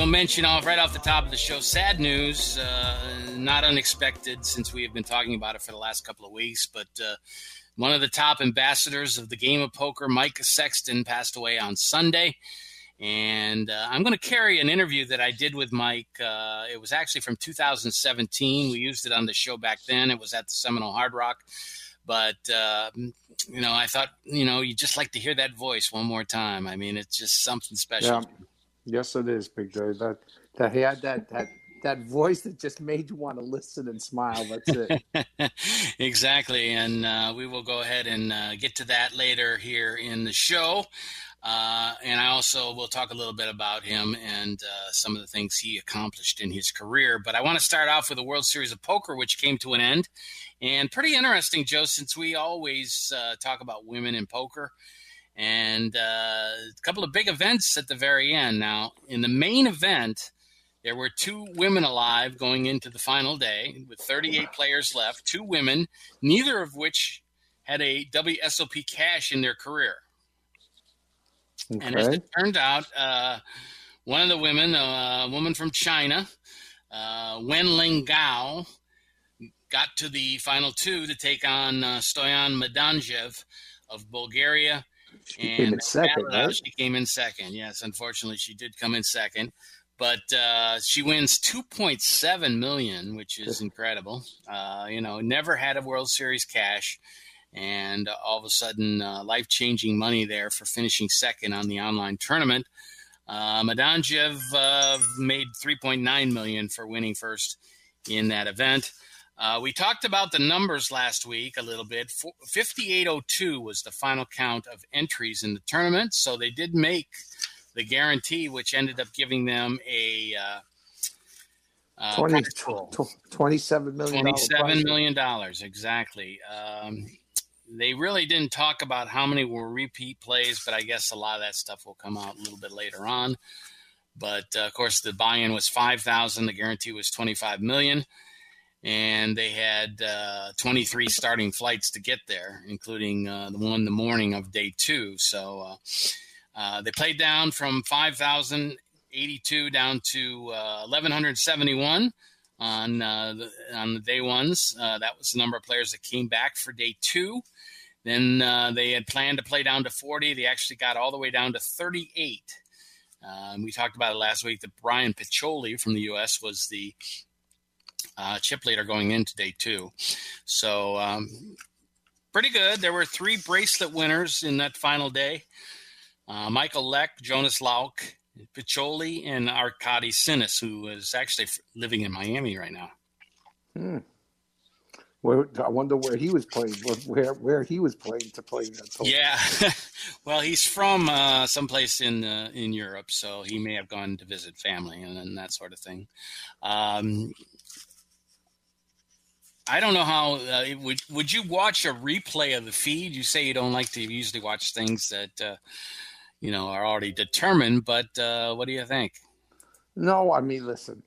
we'll mention off right off the top of the show sad news, uh, not unexpected since we have been talking about it for the last couple of weeks. But uh, one of the top ambassadors of the game of poker, Mike Sexton, passed away on Sunday. And uh, I'm going to carry an interview that I did with Mike. Uh, it was actually from 2017. We used it on the show back then. It was at the Seminole Hard Rock. But uh, you know, I thought you know you just like to hear that voice one more time. I mean, it's just something special. Yeah. Yes, it is, Big Joe. That that he had that that that voice that just made you want to listen and smile. That's it. exactly, and uh, we will go ahead and uh, get to that later here in the show. Uh, and I also will talk a little bit about him and uh, some of the things he accomplished in his career. But I want to start off with the World Series of Poker, which came to an end. And pretty interesting, Joe, since we always uh, talk about women in poker and uh, a couple of big events at the very end. Now, in the main event, there were two women alive going into the final day with 38 players left, two women, neither of which had a WSOP cash in their career. Okay. And as it turned out, uh, one of the women, a woman from China, uh, Wen Ling Gao, got to the final two to take on uh, Stoyan Madanzhiev of Bulgaria. She and came in second, right? She came in second. Yes, unfortunately, she did come in second, but uh, she wins 2.7 million, which is incredible. Uh, you know, never had a World Series cash, and all of a sudden, uh, life changing money there for finishing second on the online tournament. Uh, Madanzhiev uh, made 3.9 million for winning first in that event. Uh, we talked about the numbers last week a little bit. 5802 was the final count of entries in the tournament. So they did make the guarantee, which ended up giving them a. Uh, uh, 20, 27 million $27 million exactly um, they really didn't talk about how many were repeat plays but i guess a lot of that stuff will come out a little bit later on but uh, of course the buy-in was 5000 the guarantee was 25 million and they had uh, 23 starting flights to get there, including uh, the one the morning of day two. So uh, uh they played down from 5,082 down to 1,171 uh, on uh, the, on the day ones. that was the number of players that came back for day two. Then they had planned to play down to 40. They actually got all the way down to 38. we talked about it last week that Brian Piccioli from the U.S. was the uh, chip leader going into day two. So um, pretty good. There were three bracelet winners in that final day. Uh, Michael Leck, Jonas Lauk, Piccioli, and Arkady Tsinis, who is actually living in Miami right now. Hmm. Well, I wonder where he was playing. Where where he was playing to play that. Yeah, well, he's from uh, someplace in uh, in Europe, so he may have gone to visit family and, and that sort of thing. Um, I don't know how uh, would would you watch a replay of the feed? You say you don't like to usually watch things that uh, you know are already determined, but uh, what do you think? No, I mean, listen,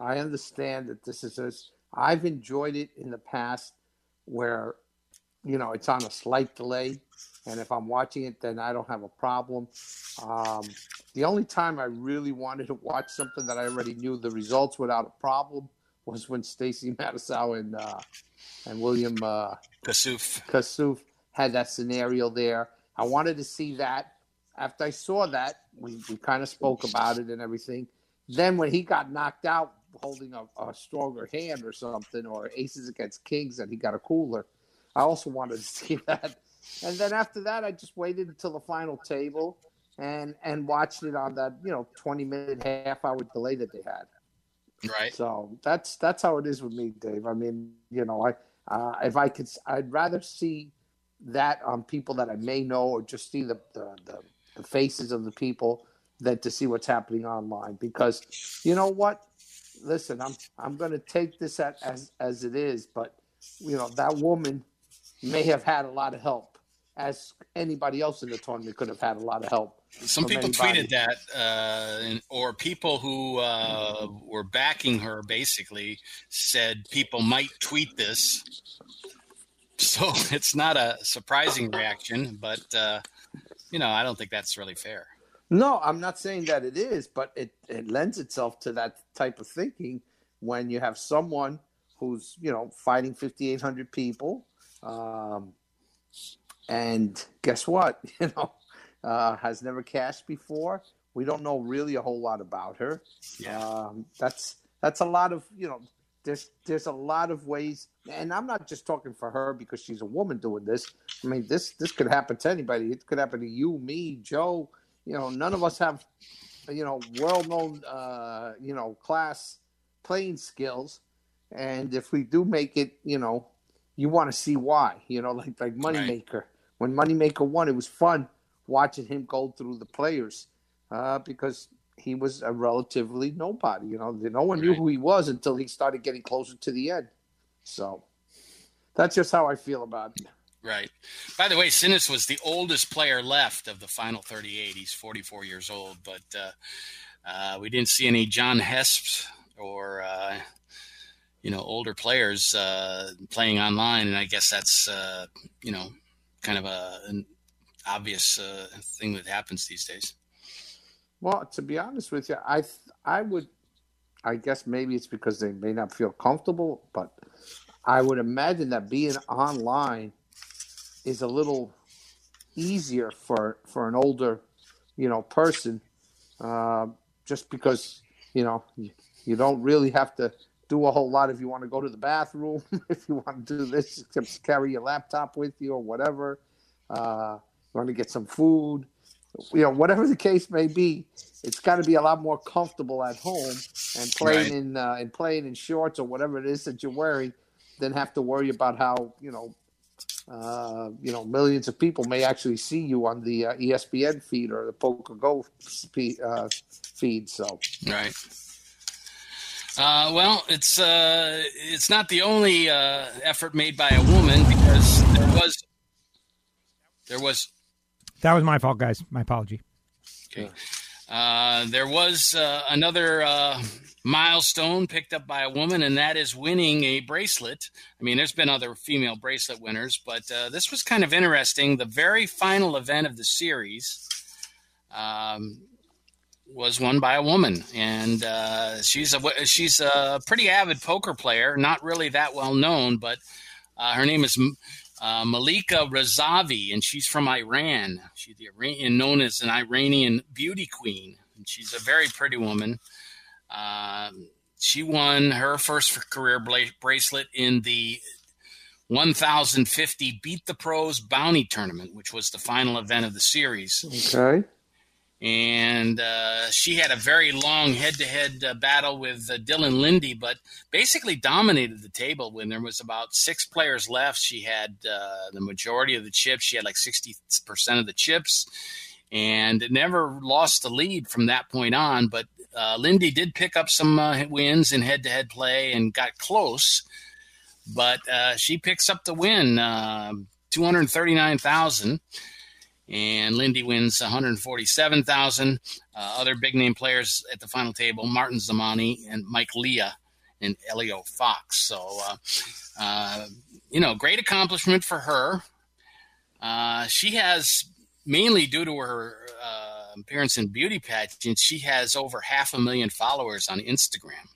I understand that this is I've enjoyed it in the past where you know it's on a slight delay, and if I'm watching it, then I don't have a problem. Um, the only time I really wanted to watch something that I already knew the results without a problem was when Stacy Matusow and uh, and William uh, Kassouf Kassouf had that scenario there. I wanted to see that. After I saw that, we, we kind of spoke about it and everything. Then when he got knocked out holding a, a stronger hand or something, or aces against kings, and he got a cooler, I also wanted to see that. And then after that, I just waited until the final table and and watched it on that you know 20 minute half hour delay that they had. Right. So that's that's how it is with me, Dave. I mean, you know, I uh, if I could, I'd rather see that on people that I may know, or just see the the, the, the faces of the people than to see what's happening online because you know what? Listen, I'm I'm going to take this as, as as it is, but you know that woman may have had a lot of help, as anybody else in the tournament could have had a lot of help. Some people anybody. tweeted that, uh, or people who uh, were backing her basically said people might tweet this. So it's not a surprising reaction, but uh, you know I don't think that's really fair. No, I'm not saying that it is, but it, it lends itself to that type of thinking when you have someone who's, you know, fighting 5,800 people. Um, and guess what? You know, uh, has never cashed before. We don't know really a whole lot about her. Yeah. Um, that's that's a lot of you know. There's there's a lot of ways, and I'm not just talking for her because she's a woman doing this. I mean, this this could happen to anybody. It could happen to you, me, Joe, you know, none of us have, you know, well-known, uh, you know, class playing skills, and if we do make it, you know, you want to see why, you know, like like Moneymaker. Right. When Moneymaker won, it was fun watching him go through the players uh, because he was a relatively nobody. You know, no one knew who he was until he started getting closer to the end. So that's just how I feel about it. Right. By the way, Tsinis was the oldest player left of the final 38. He's 44 years old, but uh, uh, we didn't see any John Hesps or uh, you know older players uh, playing online, and I guess that's uh, you know kind of a, obvious uh, thing that happens these days. Well, to be honest with you, I I would, I guess maybe it's because they may not feel comfortable, but I would imagine that being online is a little easier for for an older, you know, person, uh, just because you know you, you don't really have to do a whole lot if you want to go to the bathroom, if you want to do this, except carry your laptop with you or whatever. Uh, want to get some food, you know, whatever the case may be. It's got to be a lot more comfortable at home and playing right. in uh, and playing in shorts or whatever it is that you're wearing, than have to worry about how you know uh, you know, millions of people may actually see you on the uh, ESPN feed or the Poker Go feed. Uh, feed so right. Uh, well, it's uh, it's not the only uh, effort made by a woman because there was there was that was my fault, guys. My apology. Okay. Uh, there was uh, another uh, milestone picked up by a woman, and that is winning a bracelet. I mean, there's been other female bracelet winners, but uh, this was kind of interesting. The very final event of the series um, was won by a woman, and uh, she's a she's a pretty avid poker player. Not really that well known, but her name is uh, Melika Razavi, and she's from Iran. She's the Iranian, known as an Iranian beauty queen, and she's a very pretty woman. Uh, she won her first career bracelet in the 1050 Beat the Pros Bounty Tournament, which was the final event of the series. Okay and uh, she had a very long head-to-head uh, battle with uh, Dylan Linde, but basically dominated the table when there was about six players left. She had uh, the majority of the chips. She had like sixty percent of the chips, and never lost the lead from that point on. But uh, Linde did pick up some uh, wins in head-to-head play and got close, but she picks up the win, two hundred thirty-nine thousand and Linde wins 147,000. Uh, other big name players at the final table: Martin Zamani and Mike Leah and Elio Fox. So, uh, uh, you know, great accomplishment for her. Uh, she has mainly due to her uh, appearance in beauty pageants. She has over half a million followers on Instagram.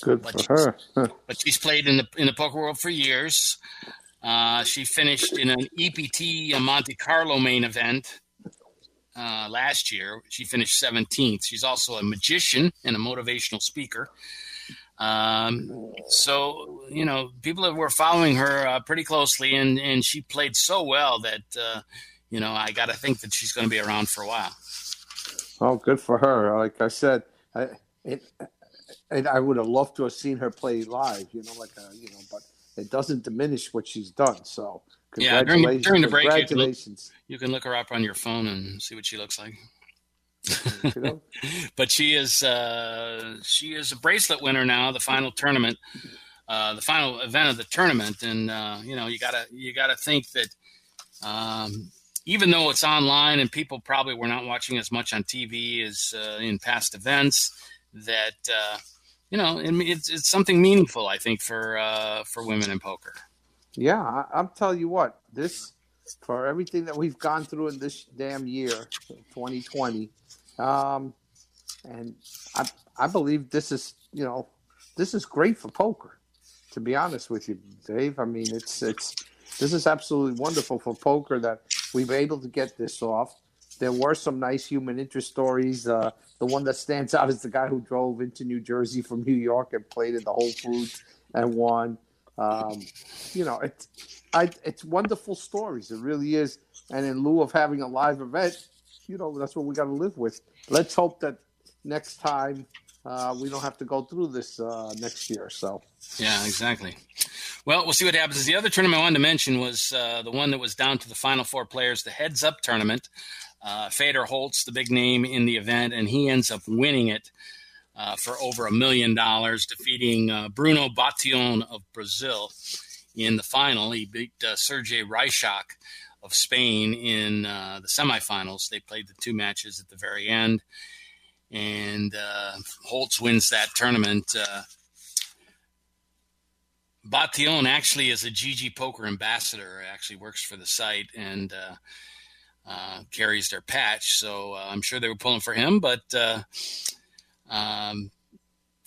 Good but for her. but she's played in the in the poker world for years. Uh, she finished in an EPT a Monte Carlo main event uh, last year. She finished 17th. She's also a magician and a motivational speaker. Um, so, you know, people were following her uh, pretty closely, and, and she played so well that, uh, you know, I got to think that she's going to be around for a while. Oh, good for her. Like I said, I, it, it, I would have loved to have seen her play live, you know, like, a, you know, but it doesn't diminish what she's done. So yeah, during, during the break, you can, look, you can look her up on your phone and see what she looks like. But she is uh, she is a bracelet winner now. The final tournament, uh, the final event of the tournament, and uh, you know you gotta you gotta think that um, even though it's online and people probably were not watching as much on TV as uh, in past events, that uh, you know it's it's something meaningful. I think for uh, for women in poker. Yeah, I'm telling you what, this for everything that we've gone through in this damn year, 2020, um, and I I believe this is you know this is great for poker. To be honest with you, Dave, I mean it's it's this is absolutely wonderful for poker that we were able to get this off. There were some nice human interest stories. Uh, the one that stands out is the guy who drove into New Jersey from New York and played at the Whole Foods and won. Um, you know, it's I, it's wonderful stories. It really is. And in lieu of having a live event, you know, that's what we got to live with. Let's hope that next time uh, we don't have to go through this uh, next year. So, yeah, exactly. Well, we'll see what happens. The other tournament I wanted to mention was uh, the one that was down to the final four players, the Heads Up tournament. Uh, Fedor Holz, the big name in the event, and he ends up winning it uh, for over a million dollars, defeating uh, Bruno Bataillon of Brazil in the final. He beat uh, Sergei Reixach of Spain in uh, the semifinals. They played the two matches at the very end, and uh, Holz wins that tournament. Uh, Bataillon actually is a GG Poker ambassador. Actually works for the site and uh, uh, carries their patch. So uh, I'm sure they were pulling for him, but um,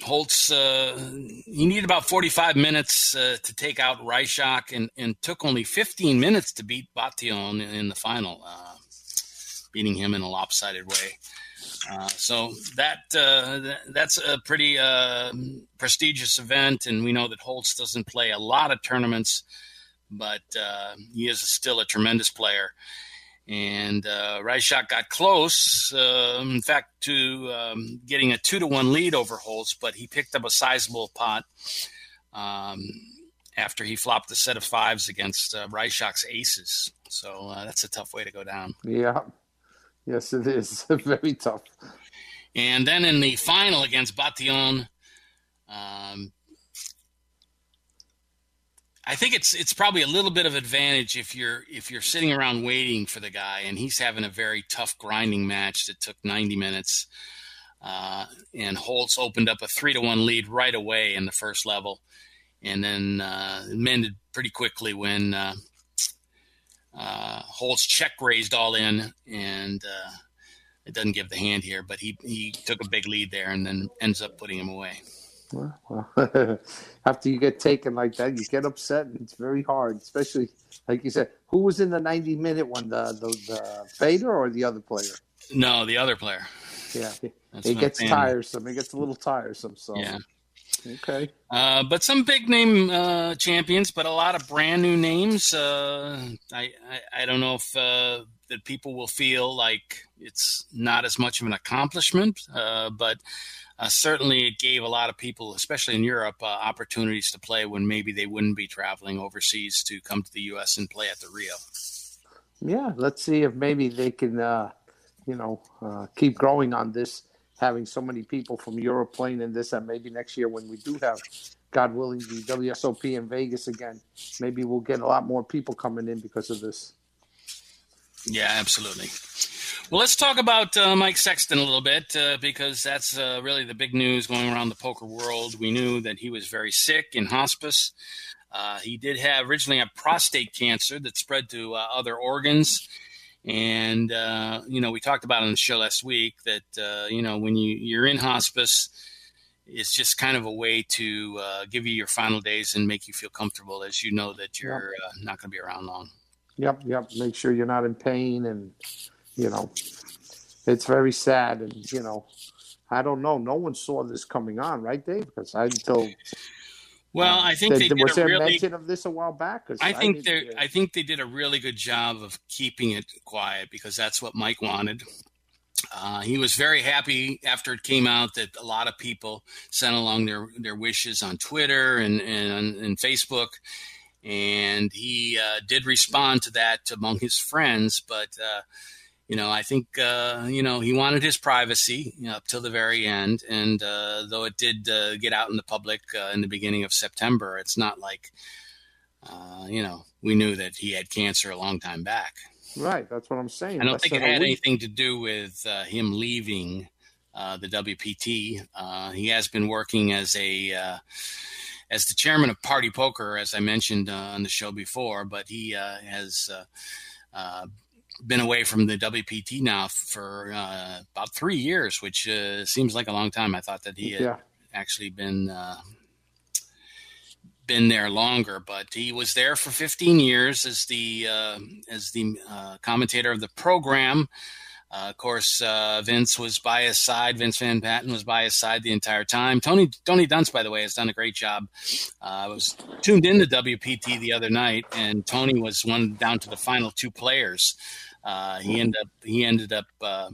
Holz, uh, he needed about 45 minutes uh, to take out Reixach and, and took only 15 minutes to beat Bataillon in, the final, uh, beating him in a lopsided way. Uh, so that uh, that's a pretty uh, prestigious event, and we know that Holz doesn't play a lot of tournaments, but he is still a tremendous player and uh, got close, uh, in fact, to um, getting a two to one lead over Holz, but he picked up a sizable pot um, after he flopped a set of fives against uh, aces. So uh, that's a tough way to go down. Yeah, yes, it is very tough. And then in the final against Bataillon, um, I think it's it's probably a little bit of advantage if you're if you're sitting around waiting for the guy and he's having a very tough grinding match that took 90 minutes. Uh, and Holz opened up a three to one lead right away in the first level, and then uh, mended pretty quickly when uh, uh, Holz check raised all in, and uh, it doesn't give the hand here, but he he took a big lead there and then ends up putting him away. Well, after you get taken like that, you get upset, and it's very hard. Especially, like you said, who was in the ninety minute one? The the, the Fedor or the other player? No, the other player. Yeah, That's it gets tiresome. It gets a little tiresome. So yeah. Okay. Uh, but some big name uh, champions, but a lot of brand new names. Uh, I, I, I don't know if uh, that people will feel like it's not as much of an accomplishment, uh, but uh, certainly it gave a lot of people, especially in Europe, uh, opportunities to play when maybe they wouldn't be traveling overseas to come to the U.S. and play at the Rio. Yeah, let's see if maybe they can, uh, you know, uh, keep growing on this, having so many people from Europe playing in this, and maybe next year when we do have, God willing, the WSOP in Vegas again, maybe we'll get a lot more people coming in because of this. Yeah, absolutely. Well, let's talk about uh, Mike Sexton a little bit uh, because that's uh, really the big news going around the poker world. We knew that he was very sick in hospice. Uh, he did have originally a prostate cancer that spread to uh, other organs. And, uh, you know, we talked about on the show last week that, you know, when you, you're in hospice, it's just kind of a way to give you your final days and make you feel comfortable as you know that you're not going to be around long. Yep, yep. Make sure you're not in pain and you know, it's very sad. And, you know, I don't know. No one saw this coming on, right, Dave? Because I until. Well, I think they, was there really, mention of this a while back. I think they I think they did a really good job of keeping it quiet because that's what Mike wanted. Uh, he was very happy after it came out that a lot of people sent along their, their wishes on Twitter and, and, and Facebook. And he uh, did respond to that among his friends, but uh, you know, I think uh, you know he wanted his privacy you know, up till the very end, and uh, though it did uh, get out in the public uh, in the beginning of September, it's not like uh, you know we knew that he had cancer a long time back. Right, that's what I'm saying. I don't think it had anything to do with uh, him leaving the WPT. he has been working as a as the chairman of Party Poker, as I mentioned on the show before, but he has. Uh, been away from the WPT now for uh, about three years, which uh, seems like a long time. I thought that he had yeah. actually been uh, been there longer, but he was there for 15 years as the uh, as the uh, commentator of the program. Uh, of course, Vince was by his side. Vince Van Patten was by his side the entire time. Tony Tony Dunst, by the way, has done a great job. I was tuned into WPT the other night, and Tony was one down to the final two players. Uh, he ended up he ended up uh,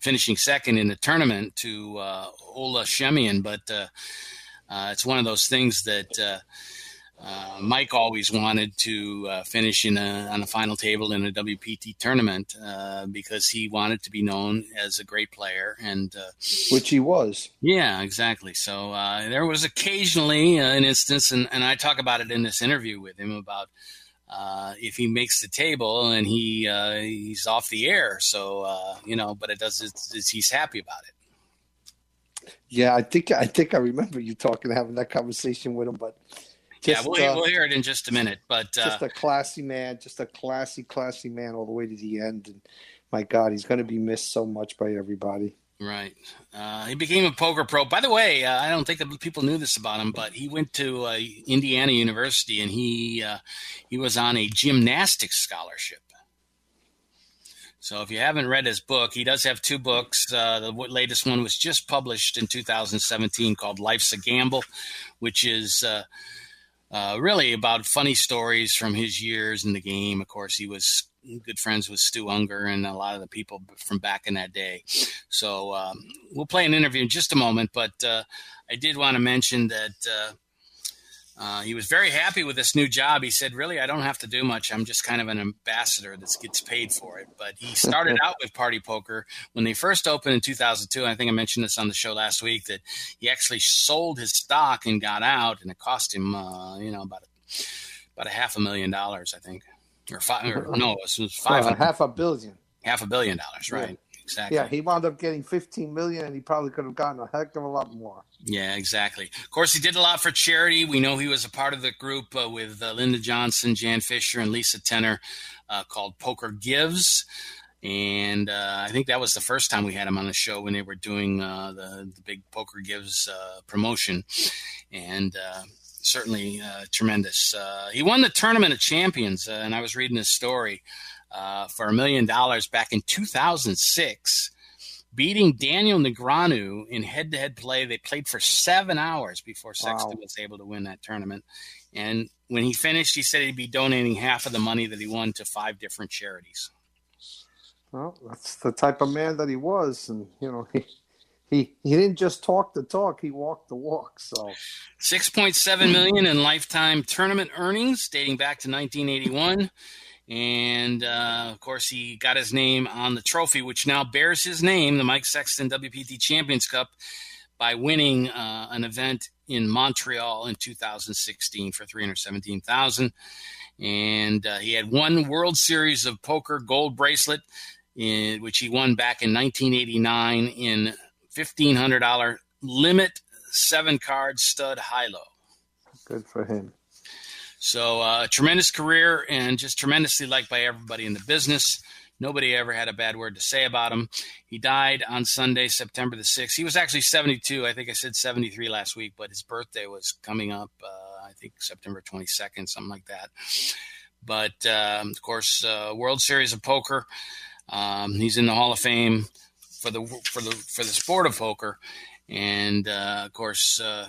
finishing second in the tournament to uh, Ola Shemian, but uh, uh, it's one of those things that uh, Mike always wanted to finish in a, on a final table in a WPT tournament because he wanted to be known as a great player, and which he was. Yeah, exactly. So there was occasionally an instance, and, and I talk about it in this interview with him about uh, if he makes the table and he uh, he's off the air. So uh, you know, but it does. It's, it's, he's happy about it. Yeah, I think I think I remember you talking, having that conversation with him. But just, yeah, we'll, we'll, hear it in just a minute. But uh, just a classy man, just a classy, classy man all the way to the end. And my God, he's going to be missed so much by everybody. Right. Uh, he became a poker pro. By the way, uh, I don't think that people knew this about him, but he went to uh, Indiana University and he uh, he was on a gymnastics scholarship. So if you haven't read his book, he does have two books. Uh, the latest one was just published in 2017 called "Life's a Gamble," which is uh, really about funny stories from his years in the game. Of course, he was good friends with Stu Ungar and a lot of the people from back in that day. So um, we'll play an interview in just a moment, but uh, I did want to mention that uh, uh, he was very happy with this new job. He said, "Really, I don't have to do much. I'm just kind of an ambassador that gets paid for it." But he started out with Party Poker when they first opened in 2002. I think I mentioned this on the show last week that he actually sold his stock and got out, and it cost him, uh, you know, about a, about a half a million dollars, I think or five, or no, it was five, well, half a billion, half a billion dollars, right? Yeah. Exactly. Yeah, he wound up getting 15 million, and he probably could have gotten a heck of a lot more. Yeah, exactly. Of course, he did a lot for charity. We know he was a part of the group uh, with uh, Linda Johnson, Jan Fisher, and Lisa Tenner uh, called Poker Gives. And uh, I think that was the first time we had him on the show when they were doing uh, the, the big Poker Gives uh, promotion. And certainly tremendous. He won the Tournament of Champions, and I was reading his story for a million dollars back in 2006, beating Daniel Negreanu in head-to-head play. They played for seven hours before Sexton wow. was able to win that tournament. And when he finished, he said he'd be donating half of the money that he won to five different charities. Well, that's the type of man that he was, and you know he he he didn't just talk the talk; he walked the walk. So, six point seven million in lifetime tournament earnings dating back to 1981, and uh, of course, he got his name on the trophy, which now bears his name, the Mike Sexton WPT Champions Cup, by winning uh, an event in Montreal in 2016 for 317,000. And uh, he had one World Series of Poker gold bracelet, in, which he won back in 1989 in $1,500 limit seven card stud high low. Good for him. So, uh, tremendous career and just tremendously liked by everybody in the business. Nobody ever had a bad word to say about him. He died on Sunday, September the 6th. He was actually 72. I think I said 73 last week, but his birthday was coming up, uh, I think September 22nd, something like that. But, um, of course, uh, World Series of Poker. Um, he's in the Hall of Fame for the for the for the sport of poker, and uh, of course uh,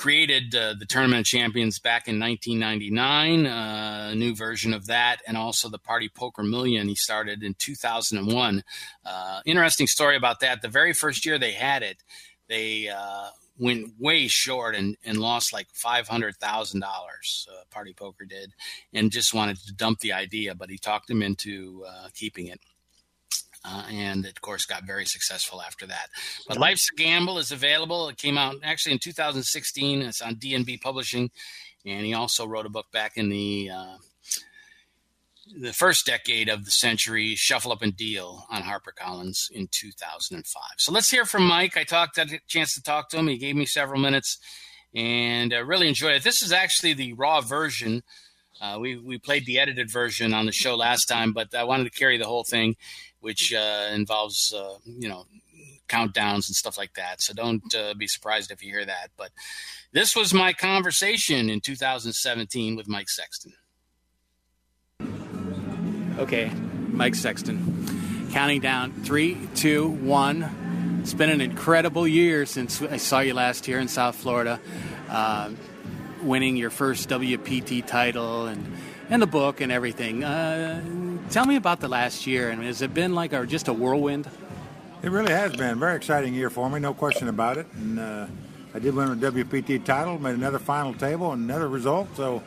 created uh, the Tournament of Champions back in 1999, uh, a new version of that, and also the Party Poker Million. He started in 2001. Uh, interesting story about that. The very first year they had it, they uh, went way short and, and lost like five hundred thousand uh, dollars. Party Poker did, and just wanted to dump the idea, but he talked them into uh, keeping it. Uh, and of course got very successful after that. But Life's a Gamble is available. It came out actually in 2016. It's on DNB Publishing, and he also wrote a book back in the uh, the first decade of the century, Shuffle Up and Deal on HarperCollins in 2005. So let's hear from Mike. I talked, had a chance to talk to him. He gave me several minutes, and I really enjoyed it. This is actually the raw version. Uh, we we played the edited version on the show last time, but I wanted to carry the whole thing, which uh, involves uh, you know countdowns and stuff like that. So don't uh, be surprised if you hear that. But this was my conversation in 2017 with Mike Sexton. Okay, Mike Sexton. Counting down three, two, one. It's been an incredible year since I saw you last year in South Florida, uh, winning your first WPT title and and the book and everything. Uh, tell me about the last year. Mean, has it been like a, just a whirlwind? It really has been a very exciting year for me, no question about it. And uh, I did win a WPT title, made another final table, and another result. So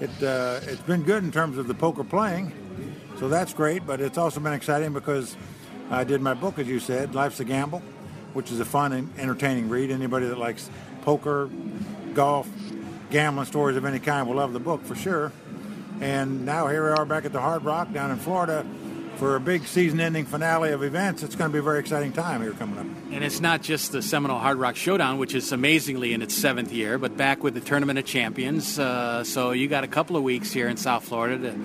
it uh, it's been good in terms of the poker playing. So that's great, but it's also been exciting because I did my book, as you said, Life's a Gamble, which is a fun and entertaining read. Anybody that likes poker, golf, gambling stories of any kind will love the book for sure. And now here we are back at the Hard Rock down in Florida for a big season-ending finale of events. It's going to be a very exciting time here coming up. And it's not just the Seminole Hard Rock Showdown, which is amazingly in its seventh year, but back with the Tournament of Champions. Uh, so you got a couple of weeks here in South Florida to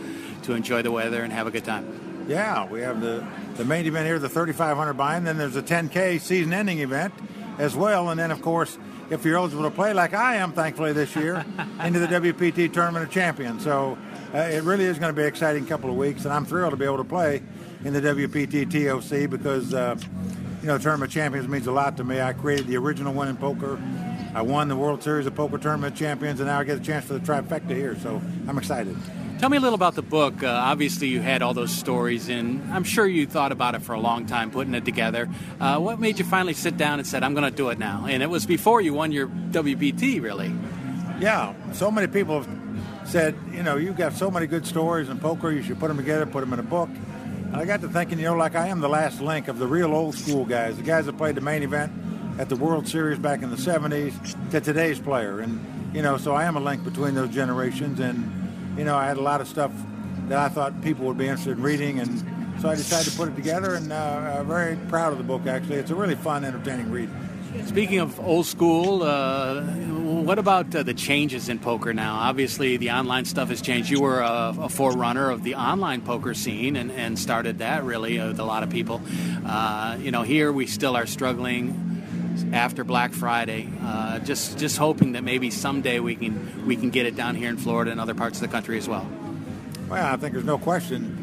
to enjoy the weather and have a good time. Yeah, we have the, the main event here, the 3,500 buy-in. Then there's a 10K season-ending event as well. And then, of course, if you're eligible to play like I am, thankfully, this year, into the WPT Tournament of Champions. So uh, it really is going to be an exciting couple of weeks, and I'm thrilled to be able to play in the WPT TOC because, uh, you know, Tournament Champions means a lot to me. I created the original one in poker. I won the World Series of Poker Tournament Champions, and now I get a chance for the trifecta here. So I'm excited. Tell me a little about the book. Uh, obviously, you had all those stories, and I'm sure you thought about it for a long time, putting it together. Uh, what made you finally sit down and said, "I'm going to do it now"? And it was before you won your WPT, really. Yeah, so many people have said, you know, you've got so many good stories in poker. You should put them together, put them in a book. And I got to thinking, you know, like I am the last link of the real old school guys, the guys that played the main event at the World Series back in the '70s to today's player, and you know, so I am a link between those generations and you know, I had a lot of stuff that I thought people would be interested in reading, and so I decided to put it together. And uh, I'm very proud of the book. Actually, it's a really fun, entertaining read. Speaking of old school, uh, what about uh, the changes in poker now? Obviously, the online stuff has changed. You were a, a forerunner of the online poker scene and, and started that really with a lot of people. Uh, you know, here we still are struggling after Black Friday. Uh, just just hoping that maybe someday we can we can get it down here in Florida and other parts of the country as well. Well, I think there's no question.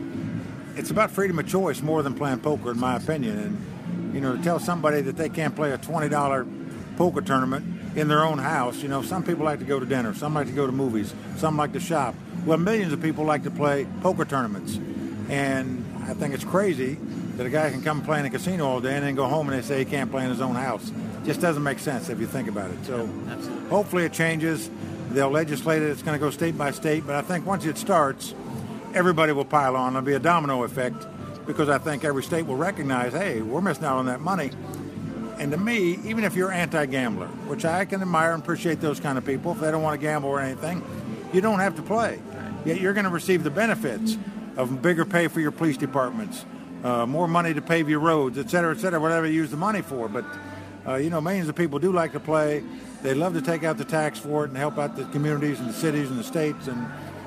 It's about freedom of choice more than playing poker, in my opinion. And you know, to tell somebody that they can't play a twenty dollar poker tournament in their own house. You know, some people like to go to dinner, some like to go to movies, some like to shop. Well, millions of people like to play poker tournaments, and I think it's crazy that a guy can come play in a casino all day and then go home and they say he can't play in his own house. Just doesn't make sense if you think about it. So Absolutely. hopefully it changes. They'll legislate it. It's going to go state by state. But I think once it starts, everybody will pile on. There'll be a domino effect because I think every state will recognize, hey, we're missing out on that money. And to me, even if you're anti-gambler, which I can admire and appreciate those kind of people, if they don't want to gamble or anything, you don't have to play. Yet you're going to receive the benefits of bigger pay for your police departments, uh, more money to pave your roads, et cetera, et cetera, whatever you use the money for. But, uh, you know, millions of people do like to play. They love to take out the tax for it and help out the communities and the cities and the states. And,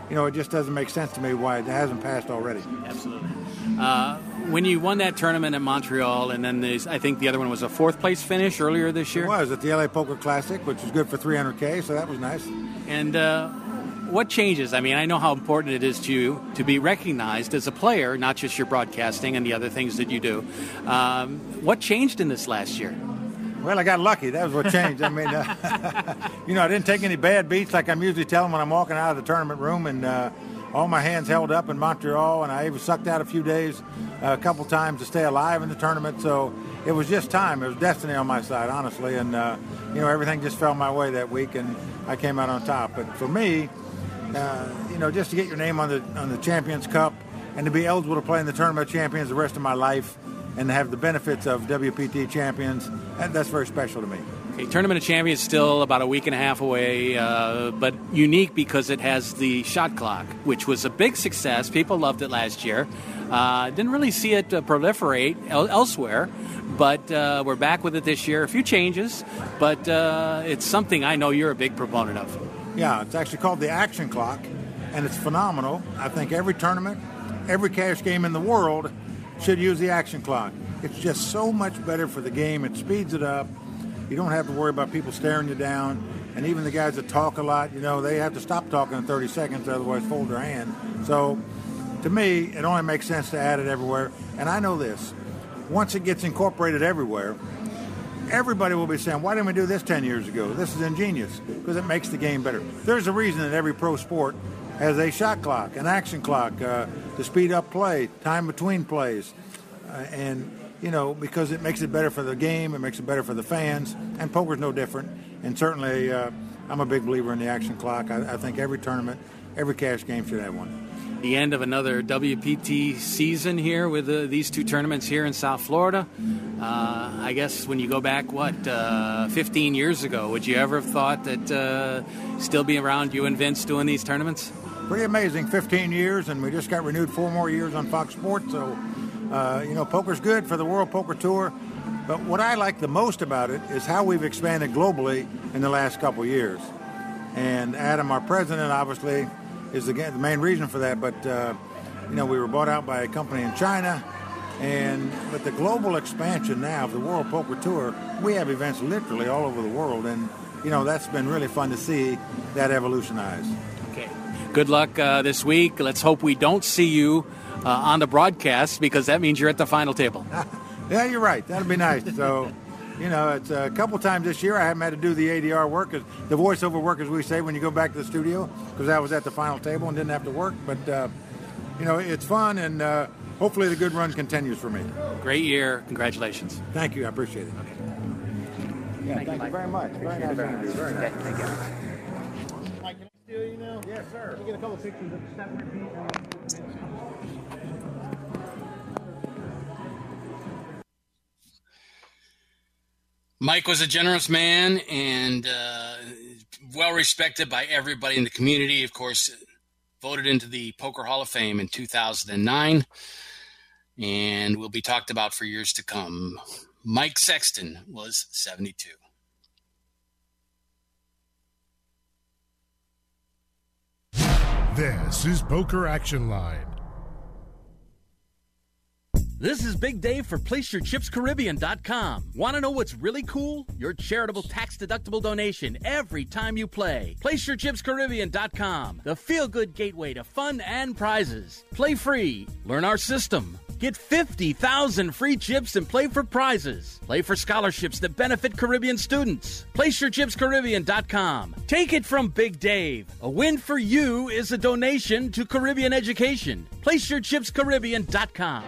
you know, it just doesn't make sense to me why it hasn't passed already. Absolutely. Uh, when you won that tournament at Montreal, and then I think the other one was a fourth place finish earlier this year. It was at the LA Poker Classic, which was good for 300k, so that was nice. And uh, what changes? I mean, I know how important it is to you to be recognized as a player, not just your broadcasting and the other things that you do. Um, what changed in this last year? Well, I got lucky. That was what changed. I mean, uh, you know, I didn't take any bad beats like I'm usually telling when I'm walking out of the tournament room, and uh, all my hands held up in Montreal, and I even sucked out a few days, uh, a couple times to stay alive in the tournament. So it was just time. It was destiny on my side, honestly, and uh, you know, everything just fell my way that week, and I came out on top. But for me, uh, you know, just to get your name on the on the Champions Cup and to be eligible to play in the Tournament of Champions the rest of my life and have the benefits of WPT champions. And that's very special to me. Okay, Tournament of Champions still about a week and a half away, uh, but unique because it has the shot clock, which was a big success. People loved it last year. Uh, didn't really see it uh, proliferate el- elsewhere, but uh, we're back with it this year. A few changes, but uh, it's something I know you're a big proponent of. Yeah, it's actually called the Action Clock, and it's phenomenal. I think every tournament, every cash game in the world should use the Action Clock. It's just so much better for the game. It speeds it up. You don't have to worry about people staring you down. And even the guys that talk a lot, you know, they have to stop talking in 30 seconds, otherwise fold their hand. So to me, it only makes sense to add it everywhere. And I know this. Once it gets incorporated everywhere, everybody will be saying, why didn't we do this 10 years ago? This is ingenious because it makes the game better. There's a reason that every pro sport has a shot clock, an action clock uh, to speed up play, time between plays. Uh, and you know, because it makes it better for the game, it makes it better for the fans, and poker's no different. And certainly, uh, I'm a big believer in the action clock. I, I, think every tournament, every cash game should have one. The end of another WPT season here with uh, these two tournaments here in South Florida. Uh, I guess when you go back, what, uh, 15 years ago, would you ever have thought that uh, still be around you and Vince doing these tournaments? Pretty amazing, 15 years, and we just got renewed four more years on Fox Sports, so uh, you know, poker's good for the World Poker Tour, but what I like the most about it is how we've expanded globally in the last couple years. And Adam, our president, obviously is the, the main reason for that. But uh, you know, we were bought out by a company in China, and but the global expansion now of the World Poker Tour, we have events literally all over the world, and you know that's been really fun to see that evolutionize. Okay, good luck uh, this week. Let's hope we don't see you uh, on the broadcast because that means you're at the final table. yeah, you're right. That'll be nice. So, you know, it's a couple times this year I haven't had to do the ADR work, the voiceover work, as we say, when you go back to the studio, because I was at the final table and didn't have to work. But, uh, you know, it's fun, and uh, hopefully the good run continues for me. Great year. Congratulations. Thank you. I appreciate it. Okay. Yeah, thank, thank you, you very much. Very nice very much. Very nice. Thank you. Mike, steal you now? Yes, sir. Can we get a couple pictures of step repeat? Mike was a generous man and uh, well respected by everybody in the community. Of course, voted into the Poker Hall of Fame in 2009 and will be talked about for years to come. Mike Sexton was 72. This is Poker Action Line. This is Big Dave for PlaceYourChipsCaribbean.com. Want to know what's really cool? Your charitable tax-deductible donation every time you play. PlaceYourChipsCaribbean.com, the feel-good gateway to fun and prizes. Play free. Learn our system. Get 50,000 free chips and play for prizes. Play for scholarships that benefit Caribbean students. PlaceYourChipsCaribbean.com. Take it from Big Dave. A win for you is a donation to Caribbean education. PlaceYourChipsCaribbean.com.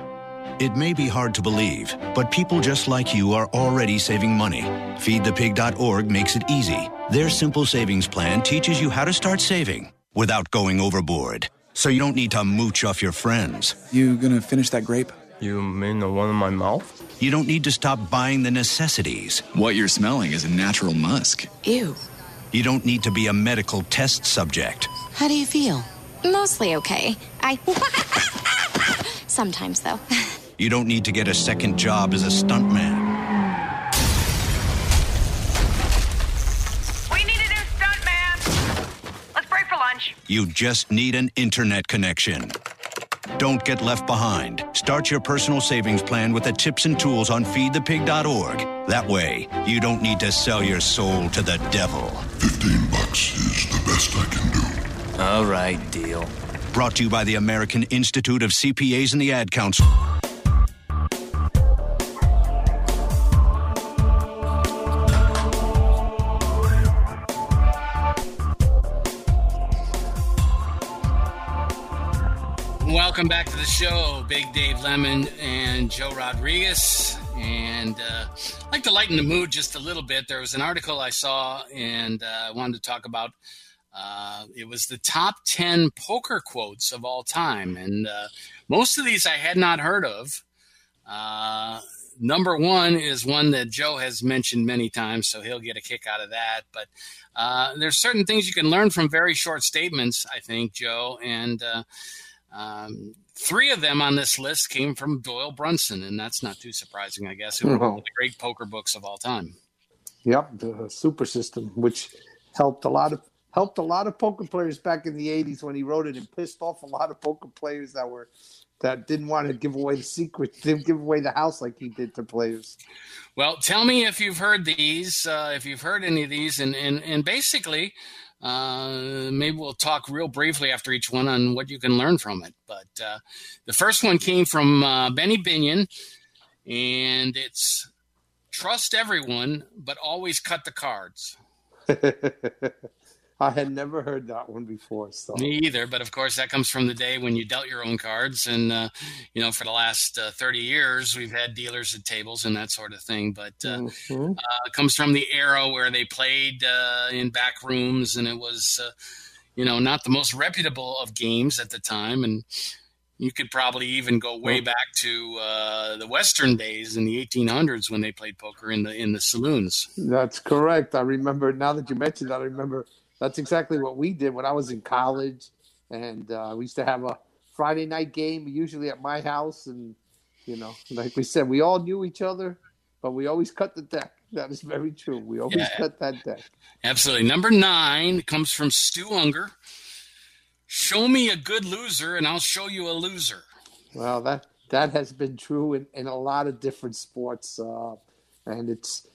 It may be hard to believe, but people just like you are already saving money. FeedThePig.org makes it easy. Their simple savings plan teaches you how to start saving without going overboard. So you don't need to mooch off your friends. You gonna finish that grape? You mean the one in my mouth? You don't need to stop buying the necessities. What you're smelling is a natural musk. Ew. You don't need to be a medical test subject. How do you feel? Mostly okay. I. Sometimes, though. You don't need to get a second job as a stuntman. You just need an internet connection. Don't get left behind. Start your personal savings plan with the tips and tools on feedthepig.org. That way, you don't need to sell your soul to the devil. 15 bucks is the best I can do. All right, deal. Brought to you by the American Institute of CPAs and the Ad Council. Welcome back to the show, Big Dave Lemon and Joe Rodriguez. And uh, I'd like to lighten the mood just a little bit. There was an article I saw, and uh, I wanted to talk about. Uh, it was the top 10 poker quotes of all time. And uh, most of these I had not heard of. Uh, number one is one that Joe has mentioned many times, so he'll get a kick out of that. But uh, there's certain things you can learn from very short statements, I think, Joe. And um, three of them on this list came from Doyle Brunson, and that's not too surprising, I guess, who wrote one of the great poker books of all time. Yep, the super system, which helped a lot of helped a lot of poker players back in the '80s when he wrote it, and pissed off a lot of poker players that were that didn't want to give away the secret, didn't give away the house like he did to players. Well, tell me if you've heard these, uh, if you've heard any of these, and and, and basically, uh, maybe we'll talk real briefly after each one on what you can learn from it. But uh, the first one came from uh, Benny Binion, and it's trust everyone, but always cut the cards. I had never heard that one before. So me either, but of course that comes from the day when you dealt your own cards, and uh, you know for the last uh, thirty years we've had dealers at tables and that sort of thing. But uh, mm-hmm. it comes from the era where they played uh, in back rooms, and it was uh, you know not the most reputable of games at the time, and you could probably even go way back to uh, the Western days in the 1800s when they played poker in the in the saloons. That's correct. I remember. Now that you mentioned that, I remember that's exactly what we did when I was in college, and uh, we used to have a Friday night game usually at my house, and you know, like we said, we all knew each other, but we always cut the deck. That is very true. We always yeah, cut that deck. Absolutely. Number nine comes from Stu Ungar. Show me a good loser, and I'll show you a loser. Well, that that has been true in, in a lot of different sports, uh, and it's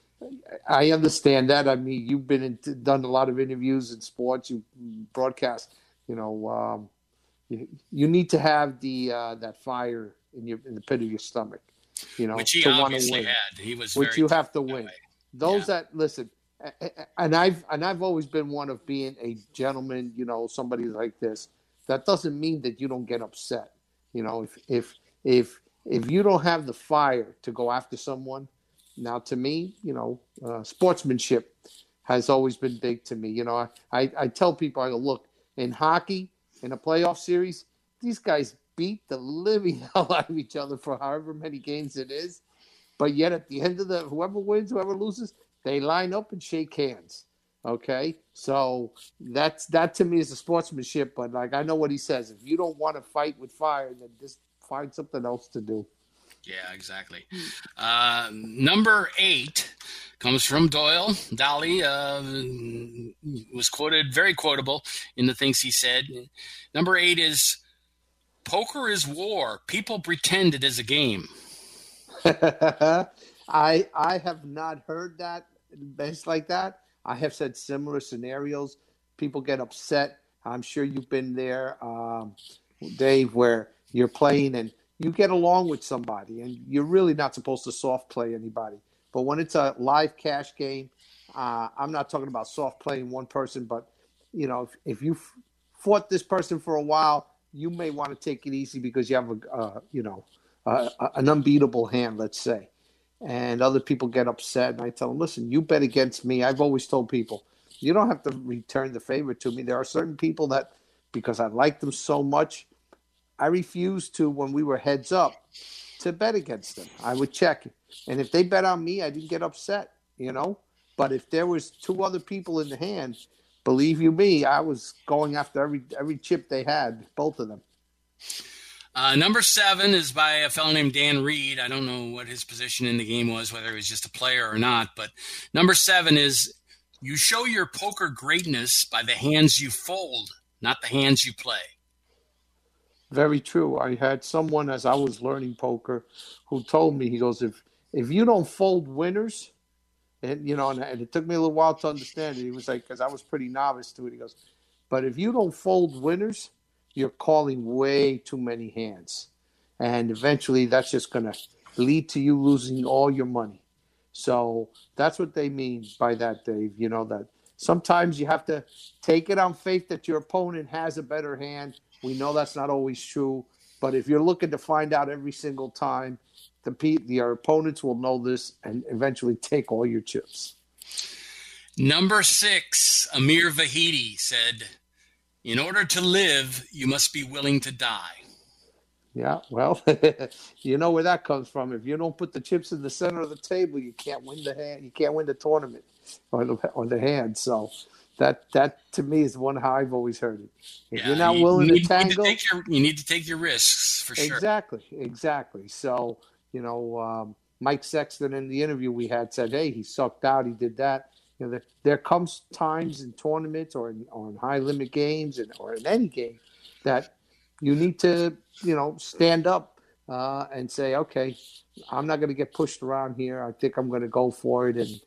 I understand that. I mean, you've been in, done a lot of interviews in sports. You broadcast. You know, um, you, you, need to have the uh, that fire in your in the pit of your stomach. You know, which he to obviously win, had. He was which you have to win. Way. Those yeah. that listen, and I've and I've always been one of being a gentleman. You know, somebody like this. That doesn't mean that you don't get upset. You know, if if if if you don't have the fire to go after someone, now, to me, you know, uh, sportsmanship has always been big to me. You know, I, I, I tell people, I go, look, in hockey, in a playoff series, these guys beat the living hell out of each other for however many games it is. But yet, at the end of the, whoever wins, whoever loses, they line up and shake hands. Okay, so that's that to me is a sportsmanship. But like I know what he says, if you don't want to fight with fire, then just find something else to do. Yeah, exactly. Uh, number eight comes from Doyle. Dolly uh, was quoted, very quotable in the things he said. Number eight is poker is war. People pretend it is a game. I I have not heard that based like that. I have said similar scenarios. People get upset. I'm sure you've been there, um, Dave, where you're playing and you get along with somebody, and you're really not supposed to soft play anybody. But when it's a live cash game, uh, I'm not talking about soft playing one person, but you know, if, if you fought this person for a while, you may want to take it easy because you have a, uh, you know, uh, an unbeatable hand, let's say. And other people get upset, and I tell them, listen, you bet against me. I've always told people, you don't have to return the favor to me. There are certain people that, because I like them so much, I refused to when we were heads up to bet against them. I would check, and if they bet on me, I didn't get upset, you know. But if there was two other people in the hand, believe you me, I was going after every every chip they had, both of them. Uh, number seven is by a fellow named Dan Reed. I don't know what his position in the game was, whether he was just a player or not. But number seven is you show your poker greatness by the hands you fold, not the hands you play. Very true. I had someone as I was learning poker who told me, he goes, if if you don't fold winners, and you know, and, and it took me a little while to understand it. He was like, because I was pretty novice to it. He goes, but if you don't fold winners, you're calling way too many hands, and eventually that's just to lead to you losing all your money. So that's what they mean by that, Dave. You know that sometimes you have to take it on faith that your opponent has a better hand we know that's not always true, but if you're looking to find out every single time, the the your opponents will know this and eventually take all your chips. Number six, Amir Vahidi said, "In order to live, you must be willing to die." Yeah, well, you know where that comes from. If you don't put the chips in the center of the table, you can't win the hand. You can't win the tournament or the or the hand. So that that to me is one how I've always heard it. If Yeah, you're not you willing need, to tangle, You need to, take your, you need to take your risks for sure. Exactly, exactly. So, you know, um, Mike Sexton in the interview we had said, hey, he sucked out, he did that. You know, there, there comes times in tournaments or in, or in high limit games and, or in any game that you need to, you know, stand up uh, and say, okay, I'm not going to get pushed around here. I think I'm going to go for it. And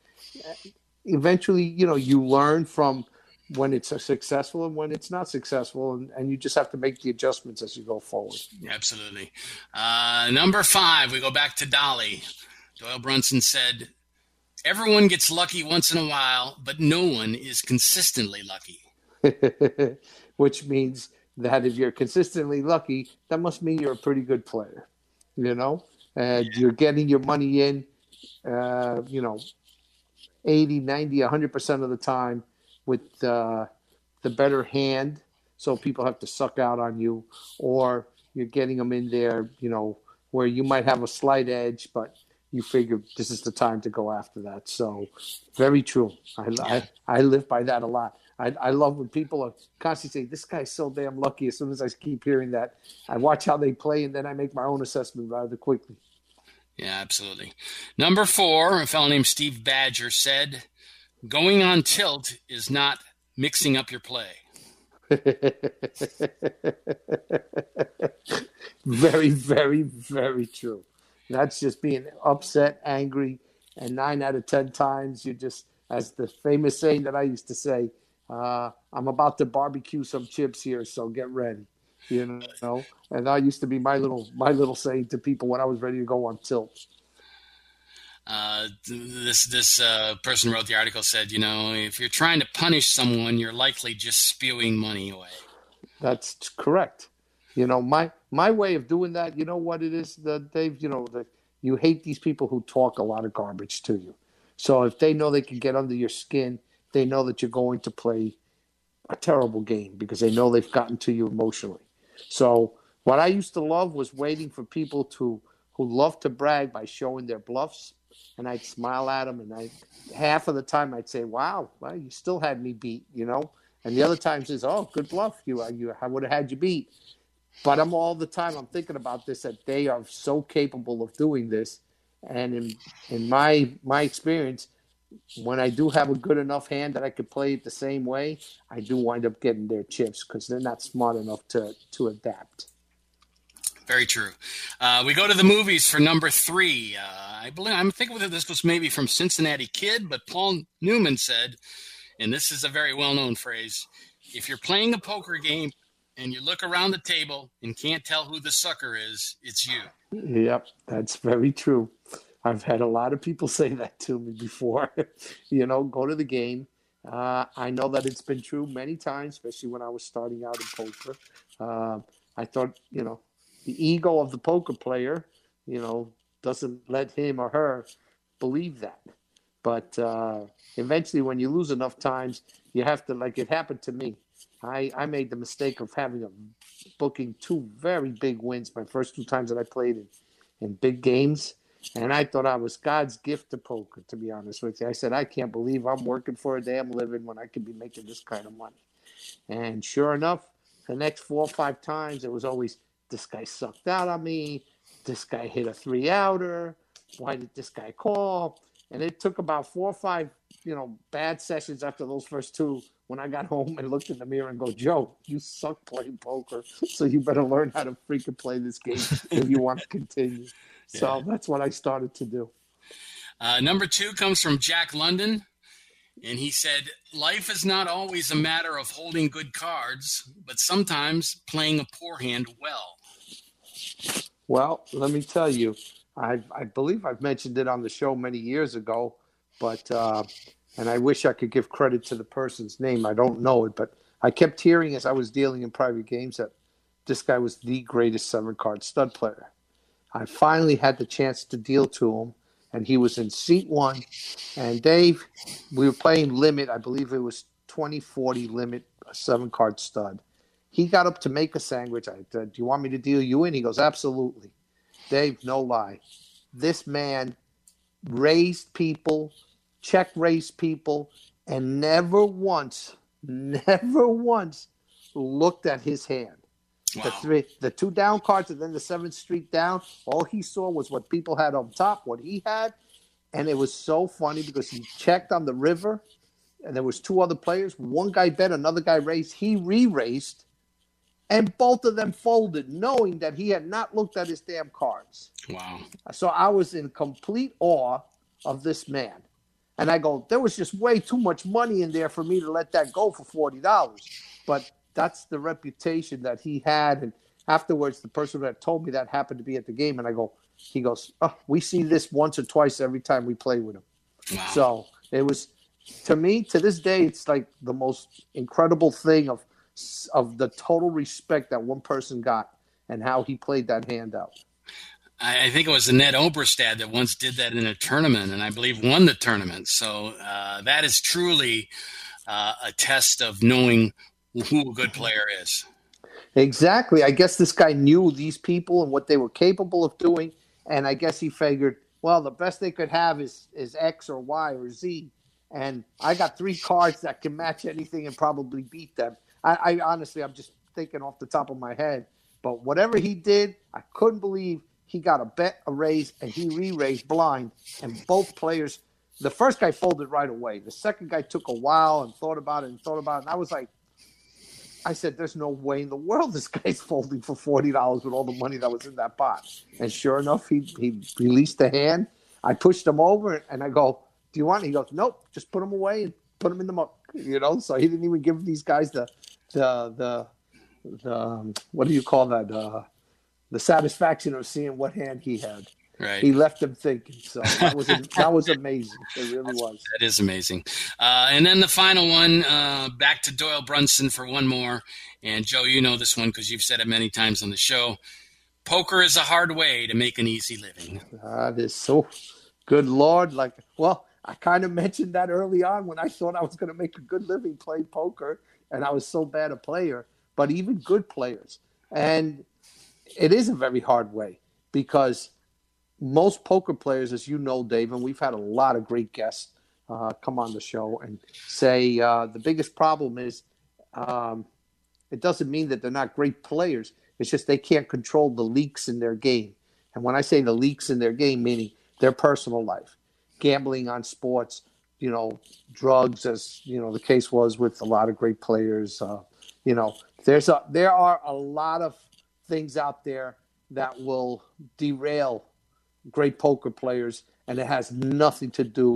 eventually, you know, you learn from when it's a successful and when it's not successful, and, and you just have to make the adjustments as you go forward. Absolutely. Uh, number five, we go back to Dolly. Doyle Brunson said, Everyone gets lucky once in a while, but no one is consistently lucky. Which means that if you're consistently lucky, that must mean you're a pretty good player, you know, and you're getting your money in, uh, you know, 80, 90, 100% of the time with uh, the better hand. So people have to suck out on you, or you're getting them in there, you know, where you might have a slight edge, but you figure this is the time to go after that. So, very true. I, I, I live by that a lot. I, I love when people are constantly saying, This guy's so damn lucky. As soon as I keep hearing that, I watch how they play and then I make my own assessment rather quickly. Yeah, absolutely. Number four, a fellow named Steve Badger said, Going on tilt is not mixing up your play. very, very, very true. That's just being upset, angry, and nine out of ten times you just, as the famous saying that I used to say, uh, I'm about to barbecue some chips here, so get ready. You know, and that used to be my little my little saying to people when I was ready to go on tilt. Uh, this this uh, person wrote the article said, you know, if you're trying to punish someone, you're likely just spewing money away. That's correct. You know, my my way of doing that, you know what it is, that Dave, you know, that you hate these people who talk a lot of garbage to you. So if they know they can get under your skin, they know that you're going to play a terrible game because they know they've gotten to you emotionally. So what I used to love was waiting for people to who love to brag by showing their bluffs, and I'd smile at them, and I half of the time I'd say, "Wow, well, you still had me beat," you know, and the other times is, "Oh, good bluff, you, uh, you I would have had you beat." But I'm all the time I'm thinking about this that they are so capable of doing this, and in in my my experience, when I do have a good enough hand that I could play it the same way, I do wind up getting their chips because they're not smart enough to to adapt. Very true. Uh, we go to the movies for number three. Uh, I believe I'm thinking that this was maybe from Cincinnati Kid, but Paul Newman said, and this is a very well-known phrase: if you're playing a poker game and you look around the table and can't tell who the sucker is, it's you. Yep, that's very true. I've had a lot of people say that to me before. you know, go to the game. Uh, I know that it's been true many times, especially when I was starting out in poker. Uh, I thought, you know, the ego of the poker player, you know, doesn't let him or her believe that. But uh, eventually, when you lose enough times, you have to, like it happened to me. I, I made the mistake of having a booking two very big wins my first two times that I played in, in big games. And I thought I was God's gift to poker, to be honest with you. I said, I can't believe I'm working for a damn living when I could be making this kind of money. And sure enough, the next four or five times, it was always, this guy sucked out on me. This guy hit a three outer. Why did this guy call? And it took about four or five, you know, bad sessions after those first two when I got home and looked in the mirror and go, Joe, you suck playing poker. So you better learn how to freaking play this game if you want to continue. So that's what I started to do. Uh, number two comes from Jack London. And he said, Life is not always a matter of holding good cards, but sometimes playing a poor hand well. Well, let me tell you, I, I believe I've mentioned it on the show many years ago, but uh, and I wish I could give credit to the person's name. I don't know it, but I kept hearing as I was dealing in private games that this guy was the greatest seven card stud player. I finally had the chance to deal to him, and he was in seat one. And Dave, we were playing limit. I believe it was 2040 limit, a seven card stud. He got up to make a sandwich. I said, "Do you want me to deal you in?" He goes, "Absolutely." Dave, no lie, this man raised people, check raised people, and never once, never once looked at his hand. The three, the two down cards, and then the seventh street down. All he saw was what people had on top, what he had, and it was so funny because he checked on the river, and there was two other players. One guy bet, another guy raised. He re-raced, and both of them folded, knowing that he had not looked at his damn cards. Wow. So I was in complete awe of this man. And I go, there was just way too much money in there for me to let that go for forty dollars. But that's the reputation that he had. And afterwards, the person that told me that happened to be at the game, and I go, he goes, oh, we see this once or twice every time we play with him. Wow. So it was, to me, to this day, it's like the most incredible thing of of the total respect that one person got and how he played that hand out. I, I think it was Ned Oberstad that once did that in a tournament, and I believe won the tournament. So uh, that is truly uh, a test of knowing who a good player is. Exactly. I guess this guy knew these people and what they were capable of doing, and I guess he figured, well, the best they could have is is X or Y or Z, and I got three cards that can match anything and probably beat them. I, I honestly, I'm just thinking off the top of my head, but whatever he did, I couldn't believe he got a bet, a raise, and he re-raised blind, and both players. The first guy folded right away. The second guy took a while and thought about it and thought about it. And I was like, I said, "There's no way in the world this guy's folding for forty dollars with all the money that was in that pot." And sure enough, he he released the hand. I pushed him over, and I go, "Do you want?" It? He goes, "Nope, just put him away and put him in the muck." You know, so he didn't even give these guys the the the the um, what do you call that? Uh, the satisfaction of seeing what hand he had. Right. He left them thinking. So that was that was amazing. It really was. That is amazing. Uh, and then the final one, uh, back to Doyle Brunson for one more. And Joe, you know this one because you've said it many times on the show. Poker is a hard way to make an easy living. That is so good, Lord. Like, well, I kind of mentioned that early on when I thought I was going to make a good living playing poker, and I was so bad a player. But even good players, and it is a very hard way because most poker players, as you know, Dave, and we've had a lot of great guests uh, come on the show and say uh, the biggest problem is um, it doesn't mean that they're not great players. It's just they can't control the leaks in their game. And when I say the leaks in their game, meaning their personal life, gambling on sports, you know, drugs, as you know the case was with a lot of great players. Uh, you know, there's a there are a lot of things out there that will derail great poker players, and it has nothing to do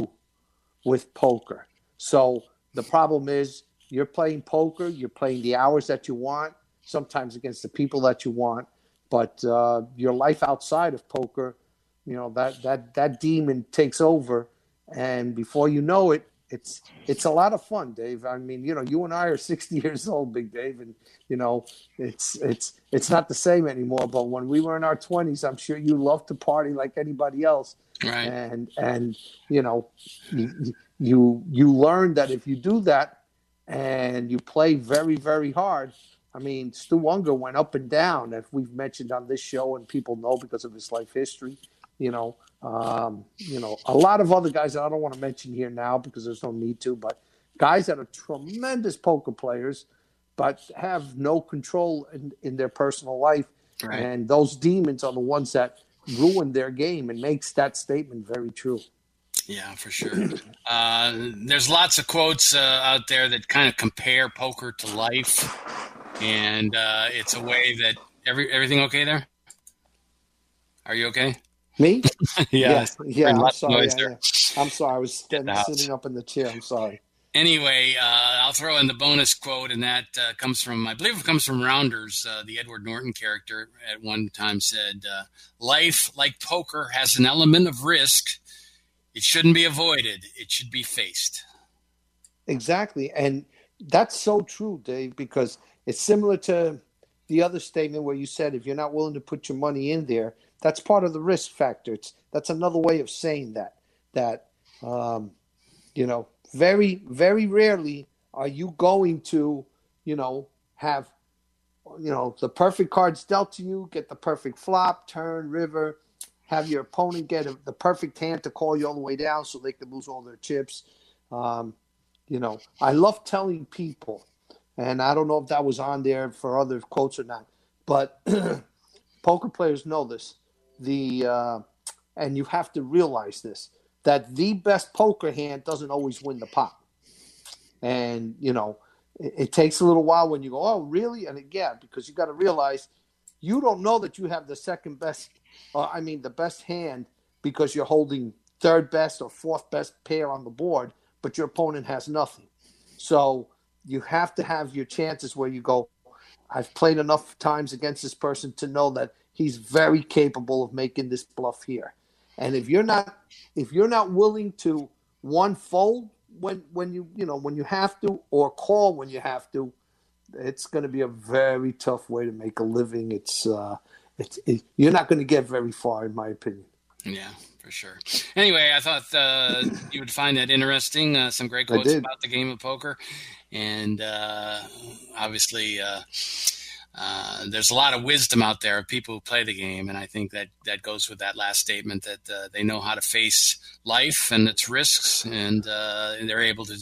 with poker. So the problem is you're playing poker, you're playing the hours that you want, sometimes against the people that you want, but uh, your life outside of poker, you know that that that demon takes over, and before you know it, it's it's a lot of fun, Dave. I mean, you know, you and I are 60 years old, Big Dave, and you know, it's it's it's not the same anymore. But when we were in our 20s, I'm sure you loved to party like anybody else. Right. And and you know, you you, you learn that if you do that and you play very very hard. I mean, Stu Ungar went up and down, as we've mentioned on this show, and people know because of his life history. You know, um, you know, a lot of other guys that I don't want to mention here now because there's no need to, but guys that are tremendous poker players, but have no control in, in their personal life. Right. And those demons are the ones that ruin their game and makes that statement very true. Yeah, for sure. Uh, there's lots of quotes uh, out there that kind of compare poker to life, and uh, it's a way that every everything okay there. Are you okay? Me? yeah, yeah. yeah I'm sorry. yeah, yeah. I'm sorry. I was sitting up in the chair. I'm sorry. Anyway, uh, I'll throw in the bonus quote, and that uh, comes from, I believe it comes from Rounders. Uh, the Edward Norton character at one time said, uh, Life, like poker, has an element of risk. It shouldn't be avoided, it should be faced. Exactly. And that's so true, Dave, because it's similar to the other statement where you said if you're not willing to put your money in there, that's part of the risk factor. It's that's another way of saying that. That um, you know, very, very rarely are you going to, you know, have you know, the perfect cards dealt to you, get the perfect flop, turn, river, have your opponent get a, the perfect hand to call you all the way down so they can lose all their chips. Um, you know, I love telling people, and I don't know if that was on there for other quotes or not, but poker players know this. The uh, and you have to realize this that the best poker hand doesn't always win the pot. And you know, it, it takes a little while when you go, "Oh, really?" And again, because you got to realize you don't know that you have the second best, uh, I mean, the best hand because you're holding third best or fourth best pair on the board, but your opponent has nothing. So you have to have your chances where you go, I've played enough times against this person to know that he's very capable of making this bluff here. And if you're not if you're not willing to one fold when when you you know when you have to or call when you have to, it's going to be a very tough way to make a living. It's uh, it's it, you're not going to get very far, in my opinion. Yeah, for sure. Anyway, I thought uh, you would find that interesting. Uh, some great quotes about the game of poker, and uh, obviously, uh, uh, there's a lot of wisdom out there of people who play the game, and I think that that goes with that last statement that uh, they know how to face life and its risks, and, and they're able to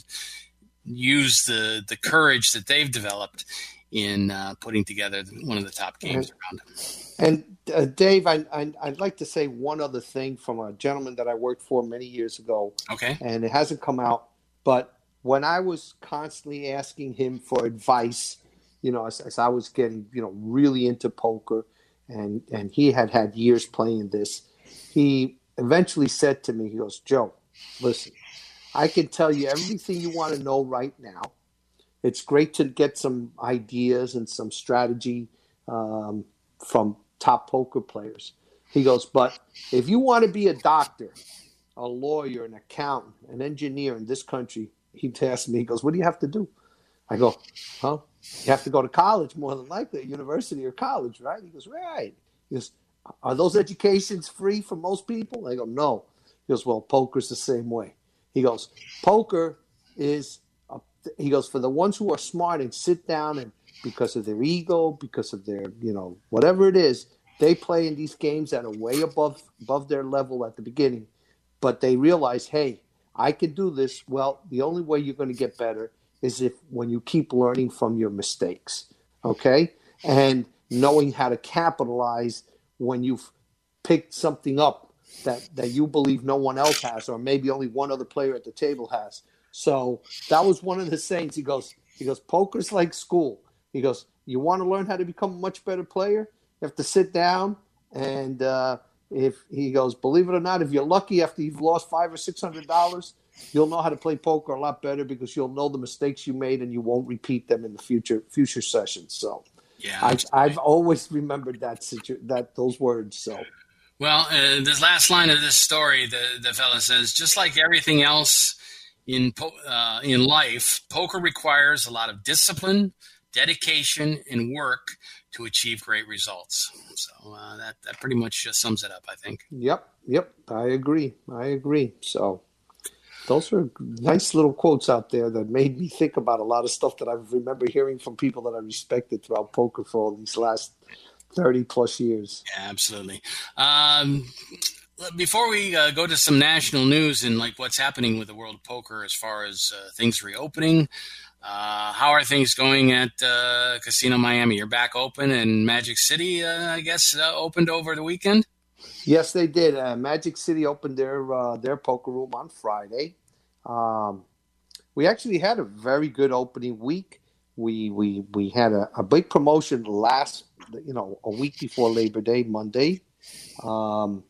use the the courage that they've developed in putting together one of the top games around. Them. And uh, Dave, I, I, would like to say one other thing from a gentleman that I worked for many years ago. Okay. And it hasn't come out, but when I was constantly asking him for advice, you know, as, as I was getting, you know, really into poker, and and he had had years playing this, he eventually said to me, he goes, Joe, listen, I can tell you everything you want to know right now. It's great to get some ideas and some strategy um, from top poker players. He goes, but if you want to be a doctor, a lawyer, an accountant, an engineer in this country, he asked me, he goes, what do you have to do? I go, huh? You have to go to college more than likely, university or college, right? He goes, right. He goes, are those educations free for most people? I go, no. He goes, well, poker's the same way. He goes, poker is, a, he goes, for the ones who are smart and sit down and because of their ego, because of their, you know, whatever it is, they play in these games that are way above above their level at the beginning. But they realize, hey, I can do this. Well, the only way you're going to get better is if when you keep learning from your mistakes. Okay? And knowing how to capitalize when you've picked something up that, that you believe no one else has, or maybe only one other player at the table has. So that was one of the sayings. He goes, he goes, poker's like school. He goes, You want to learn how to become a much better player? You have to sit down and uh, if he goes, believe it or not, if you're lucky after you've lost five or six hundred dollars, you'll know how to play poker a lot better because you'll know the mistakes you made and you won't repeat them in the future future sessions. So yeah, I've, I've always remembered that situ- that those words. So well, uh, this last line of this story, the the fella says, just like everything else in po- uh, in life, poker requires a lot of discipline, dedication and work to achieve great results. So uh, that that pretty much just sums it up, I think. Yep, yep, I agree. I agree. So those are nice little quotes out there that made me think about a lot of stuff that I remember hearing from people that I respected throughout poker for all these last thirty plus years. Yeah, absolutely. Um, before we uh, go to some national news and like what's happening with the world of poker as far as uh, things reopening, uh, how are things going at uh, Casino Miami? You're back open, and Magic City, uh, I guess, uh, opened over the weekend. Yes, they did. Uh, Magic City opened their uh, their poker room on Friday. Um, we actually had a very good opening week. We we we had a, a big promotion last, you know, a week before Labor Day, Monday, um,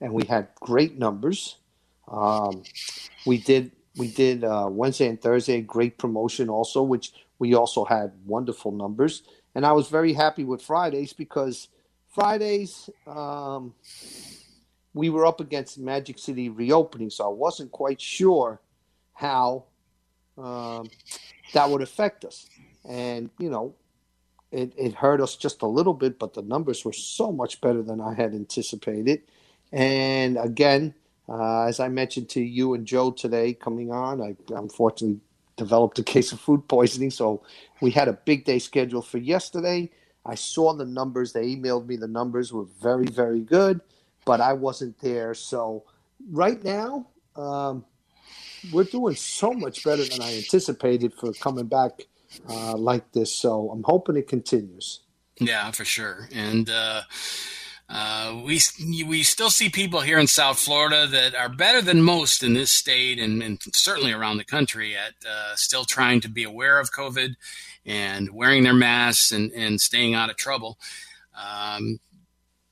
and we had great numbers. Um, we did we did uh, Wednesday and Thursday, great promotion also, which we also had wonderful numbers. And I was very happy with Fridays because Fridays um, we were up against Magic City reopening, so I wasn't quite sure how um, that would affect us. And you know, it, it hurt us just a little bit, but the numbers were so much better than I had anticipated. And again, uh, as I mentioned to you and Joe today, coming on, I unfortunately developed a case of food poisoning. So we had a big day scheduled for yesterday. I saw the numbers. They emailed me the numbers were very, very good, but I wasn't there. So right now, um, we're doing so much better than I anticipated for coming back uh, like this. So I'm hoping it continues. Yeah, for sure. And uh, uh, we we still see people here in South Florida that are better than most in this state and, and certainly around the country at uh, still trying to be aware of COVID and wearing their masks and, and staying out of trouble. Um,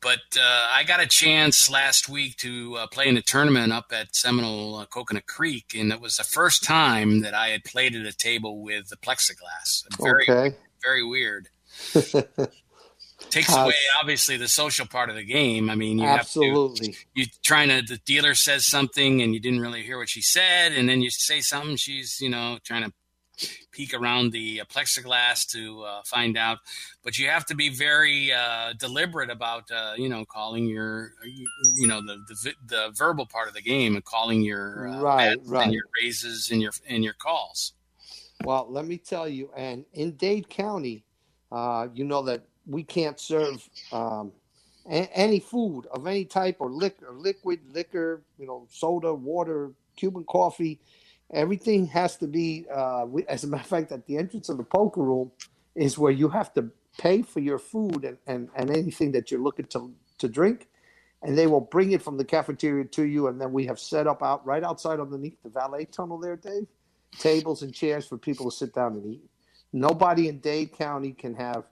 but uh, I got a chance last week to uh, play in a tournament up at Seminole uh, Coconut Creek, and it was the first time that I had played at a table with the plexiglass. Very, okay. very weird. Takes away obviously the social part of the game. I mean, you absolutely. Have to, you trying to the dealer says something and you didn't really hear what she said, and then you say something. She's you know trying to peek around the uh, plexiglass to uh, find out. But you have to be very uh, deliberate about, uh, you know, calling your, you, you know, the, the, the verbal part of the game and calling your uh, right, right. and your raises and your and your calls. Well, let me tell you, and in Dade County, uh, you know that we can't serve um, a- any food of any type or liquor, liquid liquor, you know, soda, water, Cuban coffee. Everything has to be uh, as a matter of fact at the entrance of the poker room is where you have to pay for your food and, and, and anything that you're looking to, to drink. And they will bring it from the cafeteria to you. And then we have set up out right outside underneath the valet tunnel there dave tables and chairs for people to sit down and eat. Nobody in dade county can have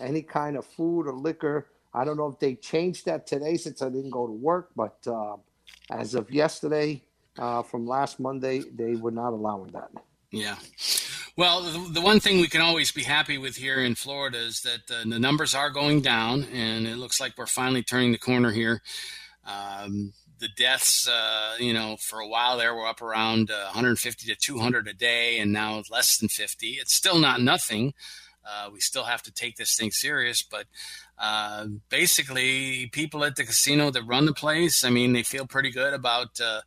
any kind of food or liquor i don't know if they changed that today since i didn't go to work but uh, as of yesterday uh, from last Monday, they were not allowing that. Yeah. Well, the, the, one thing we can always be happy with here in Florida is that the, the numbers are going down, and it looks like we're finally turning the corner here. Um, the deaths, uh, you know, for a while there were up around uh, 150 to 200 a day, and now less than 50. It's still not nothing. Uh, we still have to take this thing serious, but uh, basically, people at the casino that run the place, I mean, they feel pretty good about uh,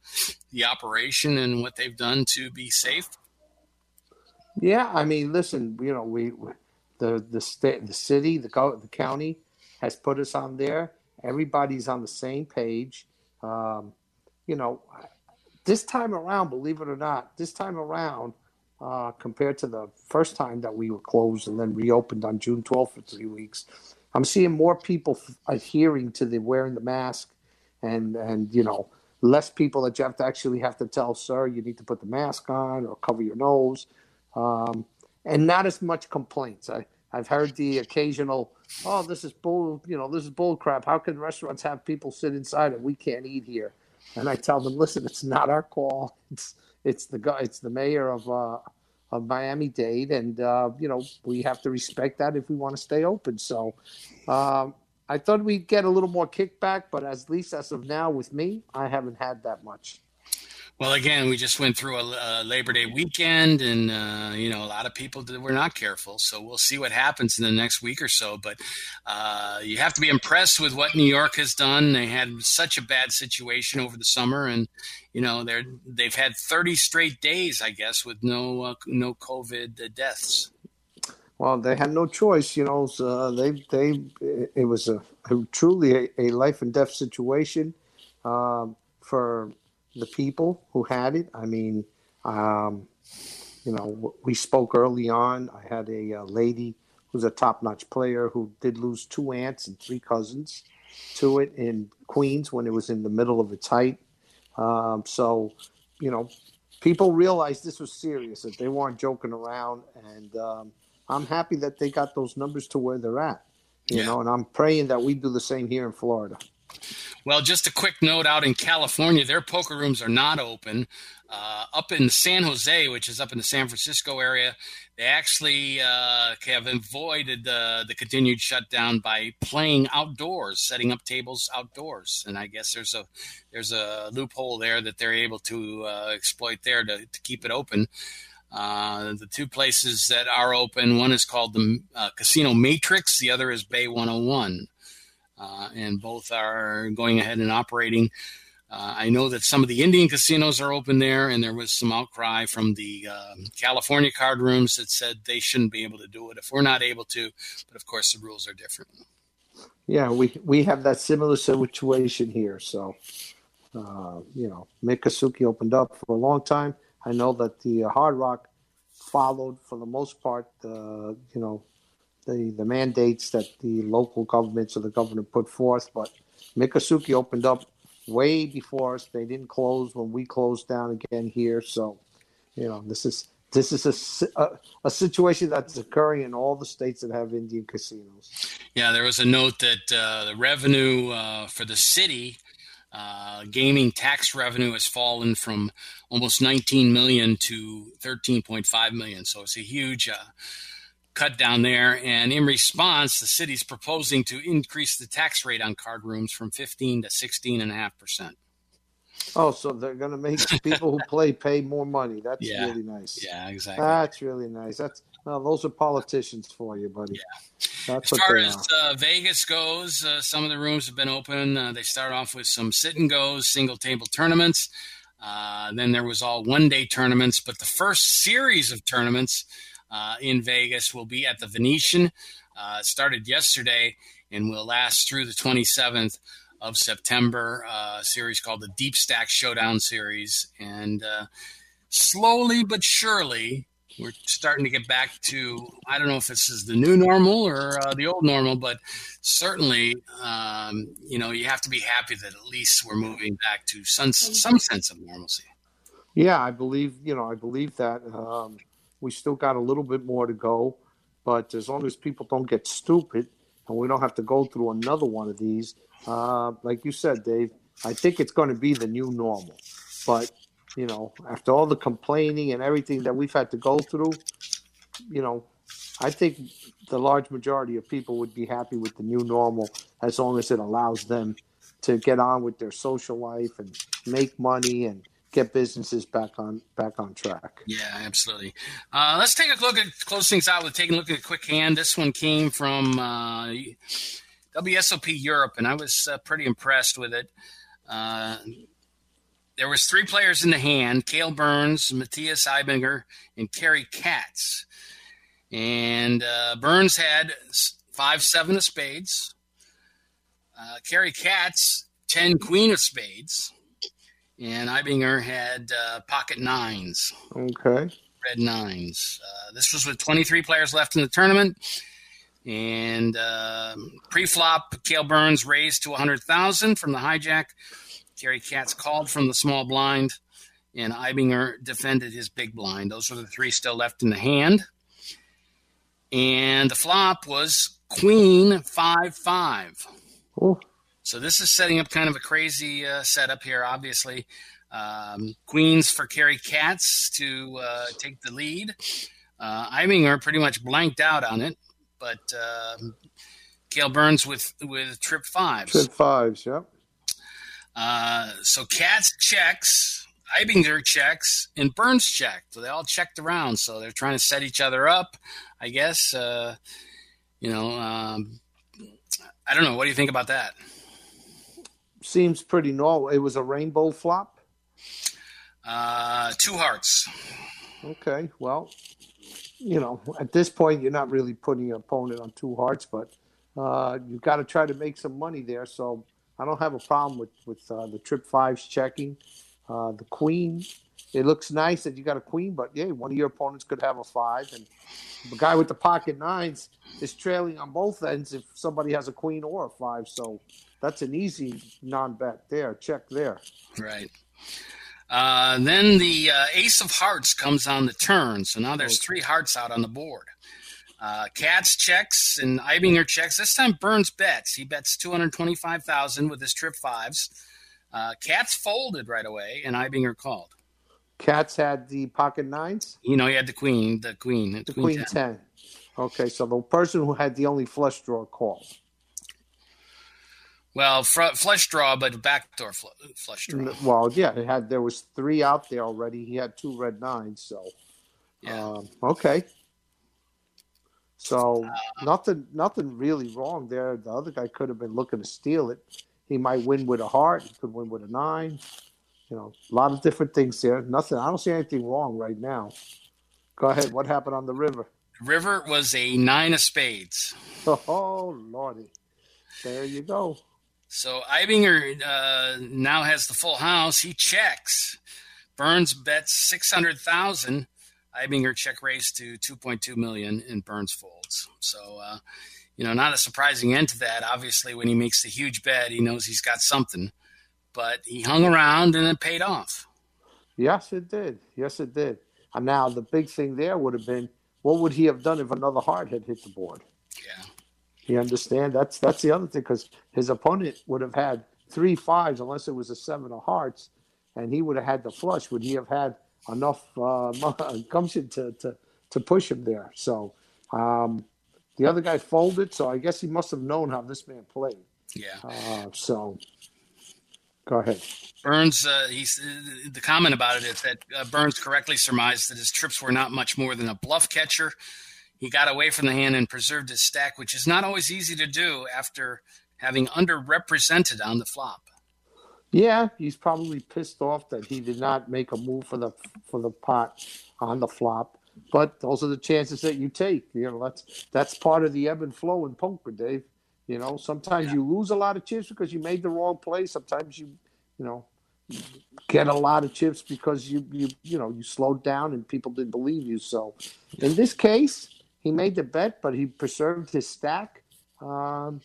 the operation and what they've done to be safe. Yeah, I mean, listen, you know, we the the state, the city, the the county has put us on there. Everybody's on the same page. Um, you know, this time around, believe it or not, this time around, uh, compared to the first time that we were closed and then reopened on June 12th for three weeks, I'm seeing more people adhering to the wearing the mask, and and you know less people that you have to actually have to tell, sir, you need to put the mask on or cover your nose, um, and not as much complaints. I I've heard the occasional, oh, this is bull, you know, this is bull crap. How can restaurants have people sit inside and we can't eat here? And I tell them, listen, it's not our call. It's it's the guy, it's the mayor of uh, of Miami Dade, and uh, you know we have to respect that if we want to stay open. So um, I thought we'd get a little more kickback, but at least as of now, with me, I haven't had that much. Well, again, we just went through a, a Labor Day weekend, and uh, you know, a lot of people were not careful. So we'll see what happens in the next week or so. But uh, you have to be impressed with what New York has done. They had such a bad situation over the summer, and you know, they're they've had 30 straight days, I guess, with no uh, no COVID deaths. Well, they had no choice, you know. So they they it was a, a truly a, a, life and death situation um, for the people who had it. I mean, um, you know, we spoke early on. I had a, a lady who's a top-notch player who did lose two aunts and three cousins to it in Queens when it was in the middle of its height. Um, so, you know, people realized this was serious, that they weren't joking around. And um, I'm happy that they got those numbers to where they're at, you yeah. know, and I'm praying that we do the same here in Florida. Well, just a quick note out in California, their poker rooms are not open. Uh, up in San Jose, which is up in the San Francisco area, they actually uh, have avoided the, the continued shutdown by playing outdoors, setting up tables outdoors. And I guess there's a there's a loophole there that they're able to uh, exploit there to, to keep it open. Uh, the two places that are open, one is called the uh, Casino M8trix, the other is Bay 101 uh, and both are going ahead and operating. Uh, I know that some of the Indian casinos are open there, and there was some outcry from the uh, California card rooms that said they shouldn't be able to do it if we're not able to. But of course, the rules are different. Yeah, we we have that similar situation here. So, uh, you know, Miccosukee opened up for a long time. I know that the Hard Rock followed for the most part, uh, you know, the the mandates that the local governments or the governor put forth. But Miccosukee opened up way before us. They didn't close when we closed down again here. So, you know, this is this is a, a, a, situation that's occurring in all the states that have Indian casinos. Yeah, there was a note that uh, the revenue uh, for the city, uh, gaming tax revenue has fallen from almost 19 million to 13.5 million. So it's a huge uh, cut down there. And in response, the city's proposing to increase the tax rate on card rooms from 15 to 16 and a half percent. Oh, so they're going to make people who play pay more money. That's yeah. really nice. Yeah, exactly. That's really nice. That's well, those are politicians for you, buddy. Yeah. That's as far as uh, Vegas goes, uh, some of the rooms have been open. Uh, they start off with some sit and goes, single table tournaments. Uh, then there was all one day tournaments, but the first series of tournaments uh, in Vegas will be at the Venetian. Uh, started yesterday and will last through the 27th of September, uh, series called the Deep Stack Showdown Series. And uh, slowly but surely, we're starting to get back to I don't know if this is the new normal or uh, the old normal, but certainly, um, you know, you have to be happy that at least we're moving back to some, some sense of normalcy. Yeah, I believe, you know, I believe that. Um, we still got a little bit more to go, but as long as people don't get stupid and we don't have to go through another one of these, uh, like you said, Dave, I think it's going to be the new normal. But you know, after all the complaining and everything that we've had to go through, you know, I think the large majority of people would be happy with the new normal as long as it allows them to get on with their social life and make money and get businesses back on back on track. Yeah, absolutely. Uh, let's take a look at close things out with taking a look at a quick hand. This one came from uh, WSOP Europe, and I was uh, pretty impressed with it. Uh, there was three players in the hand: Kahle Burns, Matthias Eibinger, and Kerry Katz. And uh, Burns had five seven of spades. Uh, Kerry Katz ten queen of spades, and Eibinger had uh, pocket nines. Okay. Red nines. Uh, this was with 23 players left in the tournament. And uh, pre-flop, Kahle Burns raised to 100,000 from the hijack. Kerry Katz called from the small blind, and Eibinger defended his big blind. Those were the three still left in the hand. And the flop was Queen five five. Oh. So this is setting up kind of a crazy uh, setup here. Obviously, um, Queens for Kerry Katz to uh, take the lead. Uh, Eibinger pretty much blanked out on it, but uh, Kahle Burns with with trip fives. Trip fives, yep. Uh, so Katz checks, Eibinger checks, and Burns checked. So they all checked around. So they're trying to set each other up, I guess. Uh, you know, um, I don't know. What do you think about that? Seems pretty normal. It was a rainbow flop. Uh, two hearts. Okay, well, you know, at this point, you're not really putting your opponent on two hearts, but uh, you've got to try to make some money there. So I don't have a problem with with uh, the trip fives checking. Uh, the queen, it looks nice that you got a queen, but yeah, one of your opponents could have a five, and the guy with the pocket nines is trailing on both ends if somebody has a queen or a five. So that's an easy non-bet there. Check there. Right. Uh, then the uh, ace of hearts comes on the turn. So now there's three hearts out on the board. Uh, Katz checks and Eibinger checks. This time Burns bets. He bets 225000 with his trip fives. Uh, Katz folded right away and Eibinger called. Katz had the pocket nines? You know, he had the queen, the queen. The, the queen, queen 10. 10. Okay, so the person who had the only flush draw called. Well, fr- flush draw, but backdoor fl- flush draw. Well, yeah, it had there was three out there already. He had two red nines, so yeah. Um, okay. So uh, nothing, nothing really wrong there. The other guy could have been looking to steal it. He might win with a heart. He could win with a nine. You know, a lot of different things there. Nothing. I don't see anything wrong right now. Go ahead. What happened on the river? River was a nine of spades. Oh, lordy. There you go. So Eibinger uh, now has the full house. He checks. Burns bets six hundred thousand. Eibinger check raise to two point two million, and Burns folds. So, uh, you know, not a surprising end to that. Obviously, when he makes the huge bet, he knows he's got something. But he hung around, and it paid off. Yes, it did. Yes, it did. And now the big thing there would have been, what would he have done if another heart had hit the board? Yeah. You understand? That's that's the other thing because his opponent would have had three fives unless it was a seven of hearts, and he would have had the flush. Would he have had enough uh, gumption to, to to push him there? So um, the other guy folded, so I guess he must have known how this man played. Yeah. Uh, so go ahead. Burns, uh, he's the comment about it is that uh, Burns correctly surmised that his trips were not much more than a bluff catcher he got away from the hand and preserved his stack, which is not always easy to do after having underrepresented on the flop. Yeah, he's probably pissed off that he did not make a move for the for the pot on the flop. But those are the chances that you take. You know, that's that's part of the ebb and flow in poker, Dave. You know, sometimes yeah. you lose a lot of chips because you made the wrong play. Sometimes you, you know, get a lot of chips because you you you know you slowed down and people didn't believe you. So, in this case, he made the bet, but he preserved his stack. Um,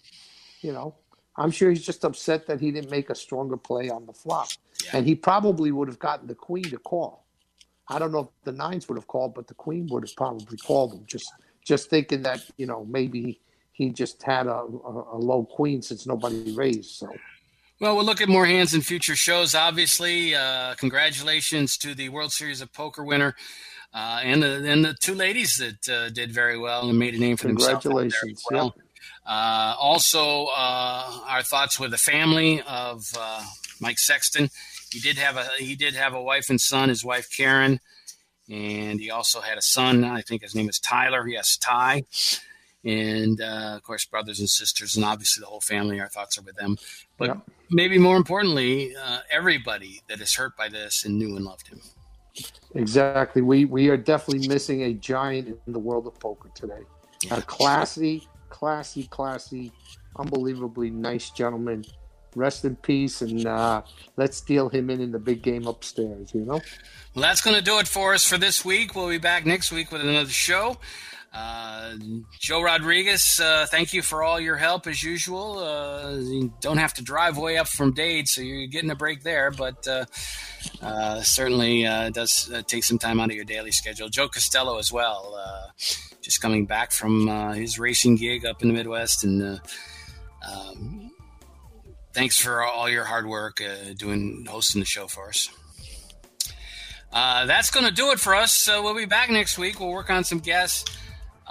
you know, I'm sure he's just upset that he didn't make a stronger play on the flop. Yeah. And he probably would have gotten the queen to call. I don't know if the nines would have called, but the queen would have probably called him. Just just thinking that you know maybe he just had a, a, a low queen since nobody raised. So. Well, we'll look at more hands in future shows. Obviously, uh, congratulations to the World Series of Poker winner uh, and the and the two ladies that uh, did very well and made a name for themselves. Congratulations! Well. Uh, also, uh, our thoughts with the family of uh, Mike Sexton. He did have a he did have a wife and son. His wife Karen, and he also had a son. I think his name is Tyler. Yes, Ty. And uh, of course, brothers and sisters, and obviously the whole family. Our thoughts are with them. But yeah. maybe more importantly, everybody that is hurt by this and knew and loved him. Exactly. We we are definitely missing a giant in the world of poker today. A classy, classy, classy, unbelievably nice gentleman. Rest in peace, and uh, let's deal him in in the big game upstairs. You know. Well, that's going to do it for us for this week. We'll be back next week with another show. Uh, Joe Rodriguez, uh, thank you for all your help as usual. Uh, you don't have to drive way up from Dade, so you're getting a break there, but uh, uh, certainly uh, does take some time out of your daily schedule. Joe Costello as well, just coming back from his racing gig up in the Midwest, and um, thanks for all your hard work doing hosting the show for us. that's going to do it for us. we'll be back next week. We'll work on some guests.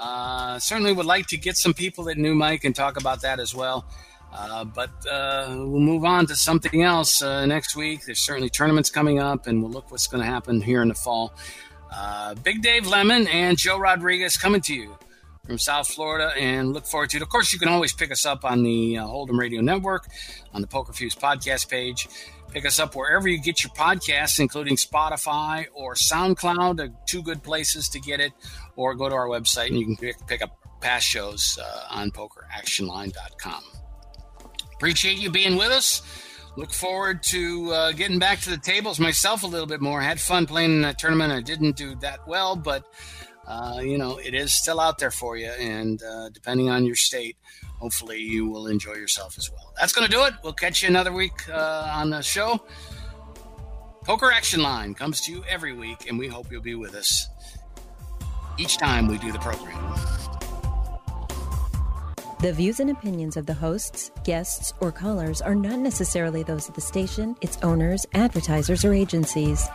Uh, certainly would like to get some people that knew Mike and talk about that as well. Uh, but uh, we'll move on to something else uh, next week. There's certainly tournaments coming up, and we'll look what's going to happen here in the fall. Uh, Big Dave Lemon and Joe Rodriguez coming to you from South Florida, and look forward to it. Of course, you can always pick us up on the uh, Hold'em Radio Network, on the Poker Fuse podcast page. Pick us up wherever you get your podcasts, including Spotify or SoundCloud, two good places to get it, or go to our website and you can pick, pick up past shows uh, on pokeractionline.com. Appreciate you being with us. Look forward to uh, getting back to the tables myself a little bit more. Had fun playing in that tournament. I didn't do that well, but uh, you know it is still out there for you. And uh, depending on your state, hopefully you will enjoy yourself as well. That's going to do it. We'll catch you another week uh, on the show. Poker Action Line comes to you every week, and we hope you'll be with us each time we do the program. The views and opinions of the hosts, guests, or callers are not necessarily those of the station, its owners, advertisers, or agencies.